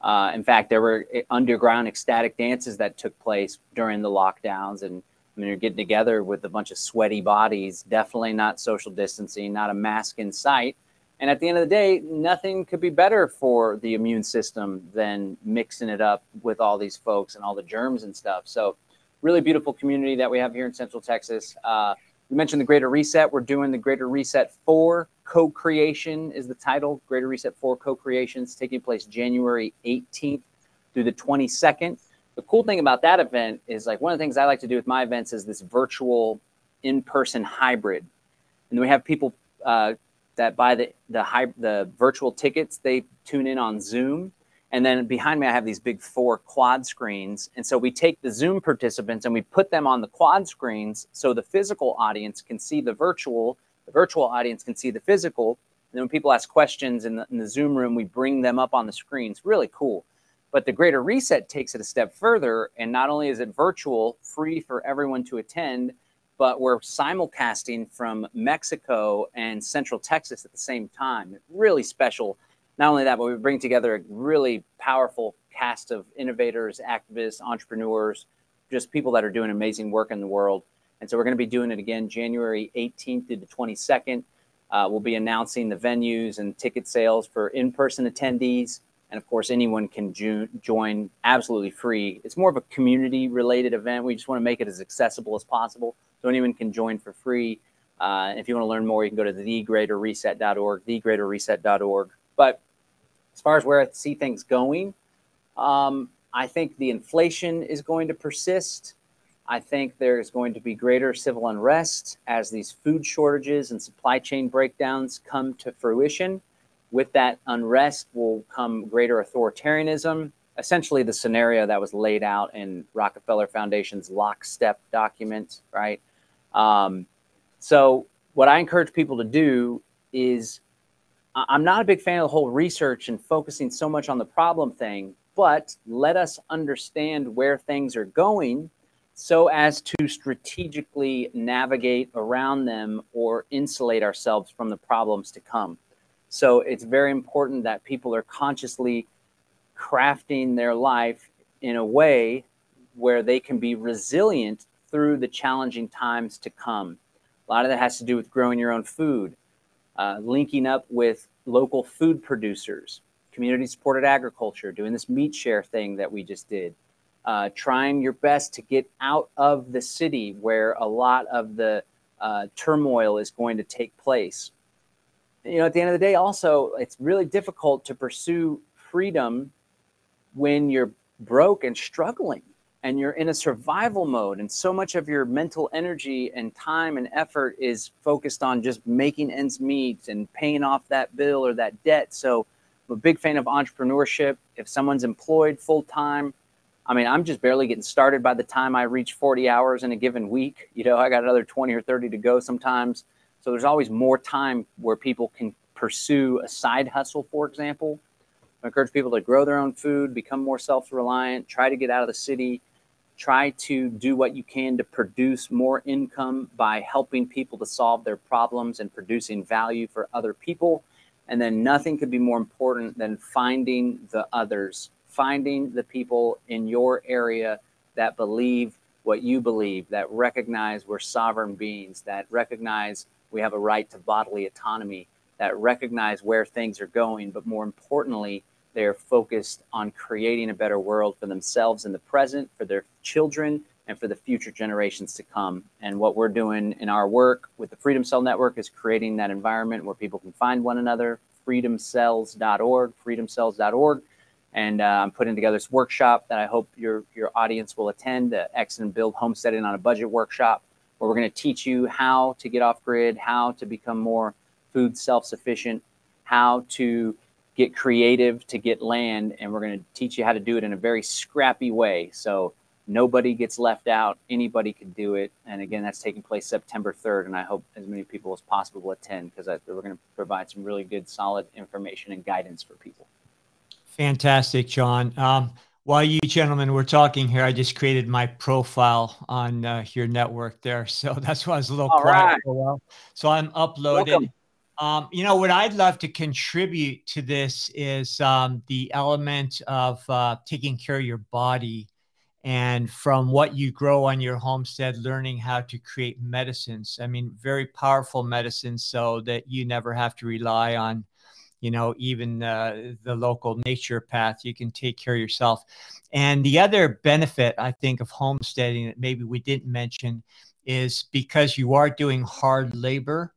Uh, in fact, there were eh, underground ecstatic dances that took place during the lockdowns. And I mean, you're getting together with a bunch of sweaty bodies, definitely not social distancing, not a mask in sight and at the end of the day, nothing could be better for the immune system than mixing it up with all these folks and all the germs and stuff. So, really beautiful community that we have here in Central Texas. Uh, we mentioned the Greater Reset. We're doing the Greater Reset 4 co-creation is the title. Greater Reset 4 co-creations taking place January 18th through the 22nd. The cool thing about that event is like one of the things I like to do with my events is this virtual in-person hybrid. And we have people uh, that buy the the high, the virtual tickets. They tune in on Zoom, and then behind me I have these big four quad screens. And so we take the Zoom participants and we put them on the quad screens so the physical audience can see the virtual, the virtual audience can see the physical. And then when people ask questions in the, in the Zoom room, we bring them up on the screens. Really cool. But the Greater Reset takes it a step further, and not only is it virtual, free for everyone to attend but we're simulcasting from Mexico and Central Texas at the same time. Really special. Not only that, but we bring together a really powerful cast of innovators, activists, entrepreneurs, just people that are doing amazing work in the world. And so we're going to be doing it again January 18th to the 22nd. Uh, we'll be announcing the venues and ticket sales for in person attendees. And of course, anyone can ju- join absolutely free. It's more of a community related event. We just want to make it as accessible as possible so anyone can join for free. Uh, if you want to learn more, you can go to thegreaterreset.org, thegreaterreset.org. But as far as where I see things going, um, I think the inflation is going to persist. I think there's going to be greater civil unrest as these food shortages and supply chain breakdowns come to fruition. With that unrest will come greater authoritarianism, essentially the scenario that was laid out in Rockefeller Foundation's lockstep document, right? Um, so, what I encourage people to do is I'm not a big fan of the whole research and focusing so much on the problem thing, but let us understand where things are going so as to strategically navigate around them or insulate ourselves from the problems to come. So it's very important that people are consciously crafting their life in a way where they can be resilient through the challenging times to come. A lot of that has to do with growing your own food, uh, linking up with local food producers, community supported agriculture, doing this meat share thing that we just did, uh, trying your best to get out of the city where a lot of the uh, turmoil is going to take place. You know, at the end of the day, also, it's really difficult to pursue freedom when you're broke and struggling and you're in a survival mode and so much of your mental energy and time and effort is focused on just making ends meet and paying off that bill or that debt. So i'm a big fan of entrepreneurship. If someone's employed full time i mean i'm just barely getting started by the time i reach 40 hours in a given week. You know i got another 20 or 30 to go sometimes. So there's always more time where people can pursue a side hustle for example. I encourage people to grow their own food, become more self reliant, try to get out of the city, try to do what you can to produce more income by helping people to solve their problems and producing value for other people. And then nothing could be more important than finding the others, finding the people in your area that believe what you believe, that recognize we're sovereign beings, that recognize we have a right to bodily autonomy, that recognize where things are going, but more importantly, they're focused on creating a better world for themselves in the present, for their children, and for the future generations to come. And what we're doing in our work with the Freedom Cell Network is creating that environment where people can find one another. Freedomcells.org, freedomcells.org. And uh, I'm putting together this workshop that I hope your, your audience will attend, the Exit and Build Homesteading on a Budget workshop, where we're going to teach you how to get off grid, how to become more food self sufficient, how to get creative to get land, and we're going to teach you how to do it in a very scrappy way. So nobody gets left out. Anybody can do it. And again, that's taking place September 3rd, and I hope as many people as possible will attend because we're going to provide some really good, solid information and guidance for people. Fantastic, John. Um, while you gentlemen were talking here, I just created my profile on uh, your network there. So that's why I was a little All quiet right. for a while. So I'm uploaded. Welcome. Um, you know, what I'd love to contribute to this is um, the element of uh, taking care of your body and from what you grow on your homestead, learning how to create medicines. I mean, very powerful medicines so that you never have to rely on, you know, even uh, the local naturopath. You can take care of yourself. And the other benefit, I think, of homesteading that maybe we didn't mention is because you are doing hard labor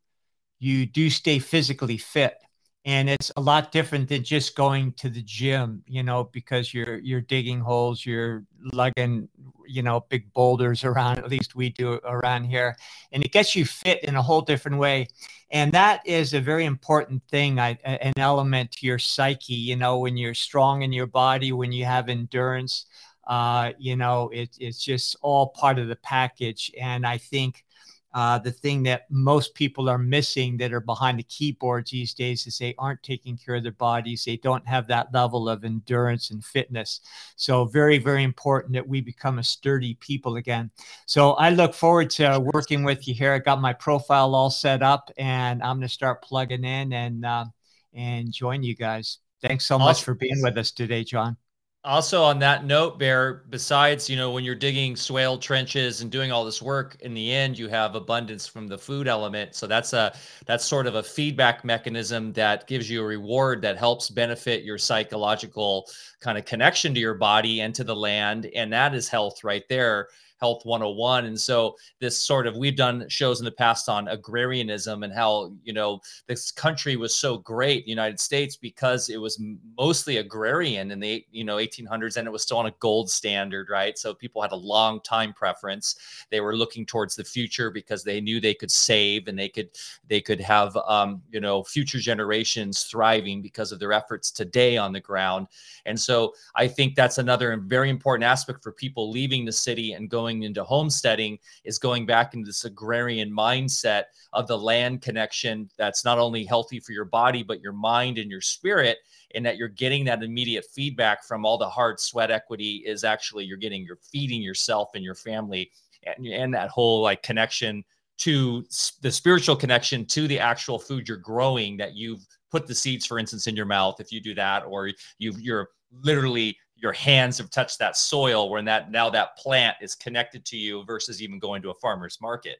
you do stay physically fit. And it's a lot different than just going to the gym you know because you're you're digging holes you're lugging you know big boulders around at least we do around here. And it gets you fit in a whole different way. And that is a very important thing I, an element to your psyche you know when you're strong in your body when you have endurance uh, you know it, it's just all part of the package. And i think uh, the thing that most people are missing that are behind the keyboards these days is they aren't taking care of their bodies. They don't have that level of endurance and fitness. So, very, very important that we become a sturdy people again. So, I look forward to working with you here. I got my profile all set up and I'm going to start plugging in and, uh, and join you guys. Thanks so much for being with us today, John also on that note bear besides you know when you're digging swale trenches and doing all this work in the end you have abundance from the food element. So that's a that's sort of a feedback mechanism that gives you a reward that helps benefit your psychological kind of connection to your body and to the land. And that is health right there Health 101. And so this sort of we've done shows in the past on agrarianism and how, you know, this country was so great, the United States, because it was mostly agrarian in the, you know, 1800s and it was still on a gold standard, right? So people had a long time preference. They were looking towards the future because they knew they could save and they could they could have um, you know, future generations thriving because of their efforts today on the ground. And so I think that's another very important aspect for people leaving the city and going going into homesteading is going back into this agrarian mindset of the land connection that's not only healthy for your body, but your mind and your spirit. And that you're getting that immediate feedback from all the hard sweat equity is actually you're getting, you're feeding yourself and your family and, and that whole like connection to the spiritual connection to the actual food you're growing that you've put the seeds for instance in your mouth if you do that or you you're literally your hands have touched that soil when that now that plant is connected to you versus even going to a farmer's market.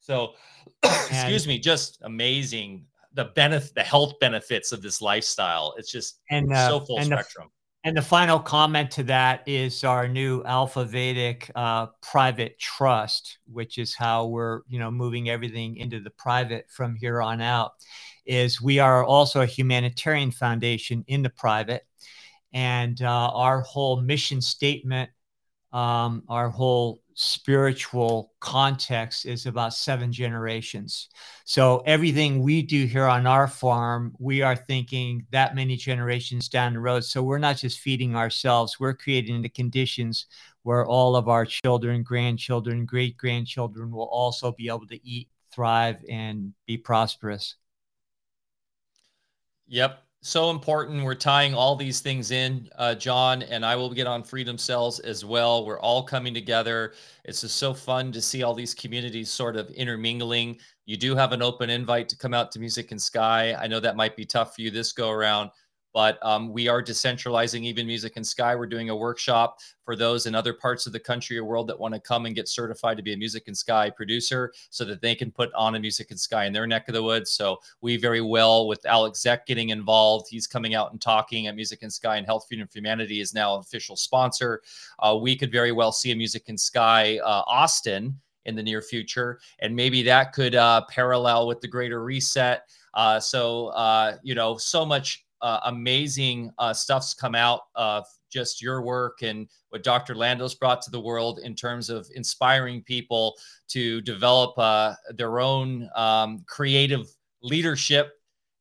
So excuse me just amazing the benefit the health benefits of this lifestyle. It's just and uh, so full and spectrum. the, and the final comment to that is our new alpha vedic uh, private trust which is how we're you know moving everything into the private from here on out is we are also a humanitarian foundation in the private and uh, our whole mission statement, um, our whole spiritual context is about seven generations. So everything we do here on our farm, we are thinking that many generations down the road. So we're not just feeding ourselves, we're creating the conditions where all of our children, grandchildren, great grandchildren will also be able to eat, thrive, and be prosperous. Yep so important. We're tying all these things in, uh, John, and I will get on Freedom Cells as well. We're all coming together. It's just so fun to see all these communities sort of intermingling. You do have an open invite to come out to Music and Sky. I know that might be tough for you this go around, but um, we are decentralizing even music and sky. We're doing a workshop for those in other parts of the country or world that want to come and get certified to be a music and sky producer so that they can put on a music and sky in their neck of the woods. So we very well with Alec Zeck getting involved he's coming out and talking at music and sky and health freedom for humanity is now an official sponsor. Uh, we could very well see a music and sky uh, austin in the near future and maybe that could uh, parallel with the greater reset. Uh, so uh, you know so much uh, amazing uh, stuff's come out of just your work and what Dr. Lando's brought to the world in terms of inspiring people to develop uh, their own um, creative leadership.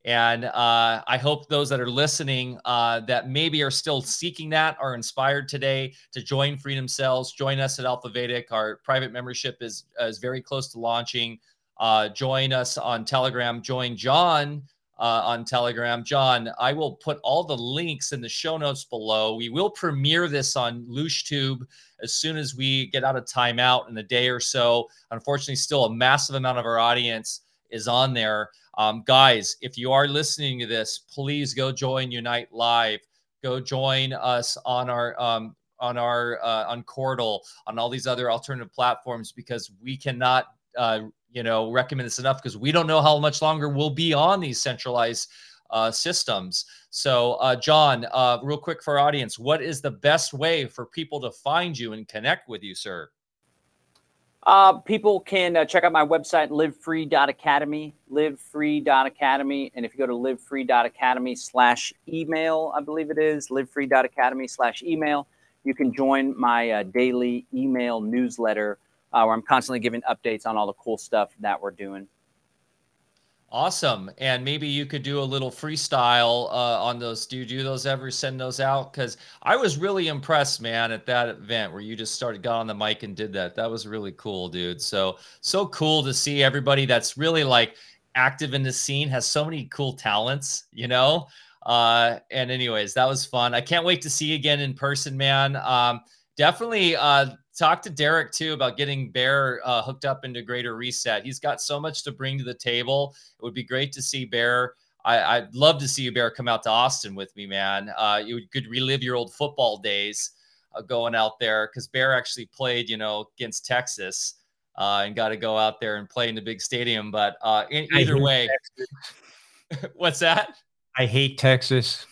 And uh, I hope those that are listening uh, that maybe are still seeking that are inspired today to join Freedom Cells. Join us at Alpha Vedic. Our private membership is is very close to launching. Uh, join us on Telegram. Join John uh, on Telegram. John, I will put all the links in the show notes below. We will premiere this on LooshTube as soon as we get out of timeout in a day or so. Unfortunately, still a massive amount of our audience is on there. Um, guys, if you are listening to this, please go join Unite Live. Go join us on our um, on our uh, on Qortal, on all these other alternative platforms because we cannot uh, you know recommend this enough because we don't know how much longer we'll be on these centralized uh, systems. So, uh, John, uh, real quick for our audience, what is the best way for people to find you and connect with you, sir? Uh, people can uh, check out my website, livefree.academy, livefree.academy. And if you go to livefree.academy slash email, I believe it is, livefree.academy slash email, you can join my uh, daily email newsletter uh, where I'm constantly giving updates on all the cool stuff that we're doing. Awesome. And maybe you could do a little freestyle uh, on those. Do you do those ever? Send those out? Because I was really impressed, man, at that event where you just started, got on the mic and did that. That was really cool, dude. So, so cool to see everybody that's really like active in the scene, has so many cool talents, you know? Uh, and, anyways, that was fun. I can't wait to see you again in person, man. Um, definitely uh, talk to Derrick too about getting Bear uh, hooked up into Greater Reset. He's got so much to bring to the table. It would be great to see Bear. I, would love to see you, Bear, come out to Austin with me, man. Uh, you could relive your old football days uh, going out there because Bear actually played, you know, against Texas uh, and got to go out there and play in the big stadium. But uh, in, either way, what's that? I hate Texas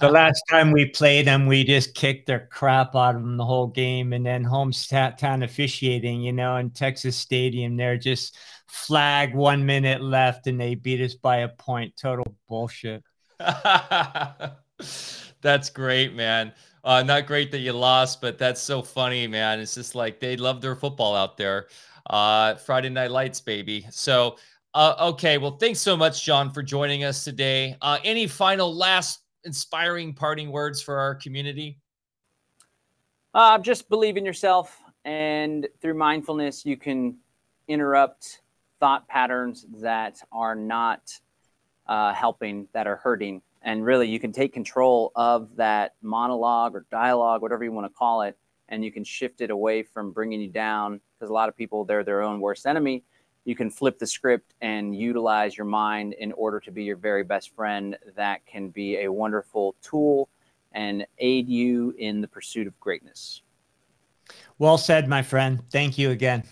the last time we played them, we just kicked their crap out of them the whole game. And then hometown officiating, you know, in Texas Stadium, they're just flag one minute left and they beat us by a point. Total bullshit. that's great, man. Uh, not great that you lost, but that's so funny, man. It's just like they love their football out there. Uh, Friday Night Lights, baby. So, uh, okay. Well, thanks so much, John, for joining us today. Uh, any final last inspiring parting words for our community? Uh, just believe in yourself, and through mindfulness, you can interrupt thought patterns that are not uh, helping, that are hurting. And really, you can take control of that monologue or dialogue, whatever you want to call it, and you can shift it away from bringing you down. Because a lot of people, they're their own worst enemy you can flip the script and utilize your mind in order to be your very best friend. That can be a wonderful tool and aid you in the pursuit of greatness. Well said, my friend. Thank you again.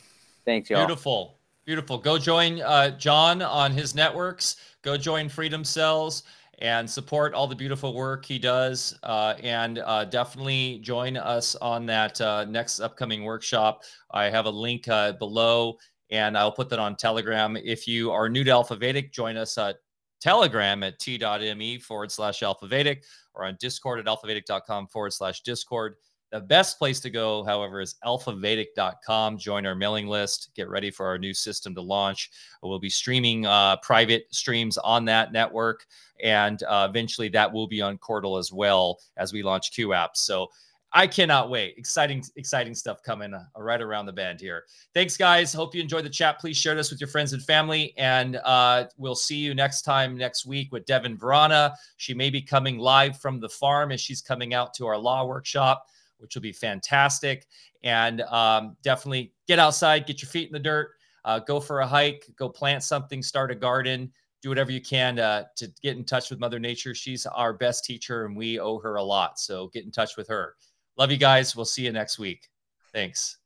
Thanks, y'all. Beautiful. Beautiful. Go join uh, John on his networks. Go join Freedom Cells and support all the beautiful work he does. Uh, and uh, definitely join us on that uh, next upcoming workshop. I have a link uh, below and I'll put that on Telegram. If you are new to Alpha Vedic, join us at Telegram at t.me forward slash Alpha Vedic or on Discord at alphavedic.com forward slash Discord. The best place to go, however, is alphavedic.com. Join our mailing list. Get ready for our new system to launch. We'll be streaming uh, private streams on that network, and uh, eventually that will be on Qortal as well as we launch Q apps. So I cannot wait. Exciting, exciting stuff coming uh, right around the bend here. Thanks, guys. Hope you enjoyed the chat. Please share this with your friends and family. And uh, we'll see you next time next week with Devin Verana. She may be coming live from the farm as she's coming out to our law workshop, which will be fantastic. And um, definitely get outside, get your feet in the dirt, uh, go for a hike, go plant something, start a garden do whatever you can to, to get in touch with Mother Nature. She's our best teacher, and we owe her a lot. So get in touch with her. Love you guys. We'll see you next week. Thanks.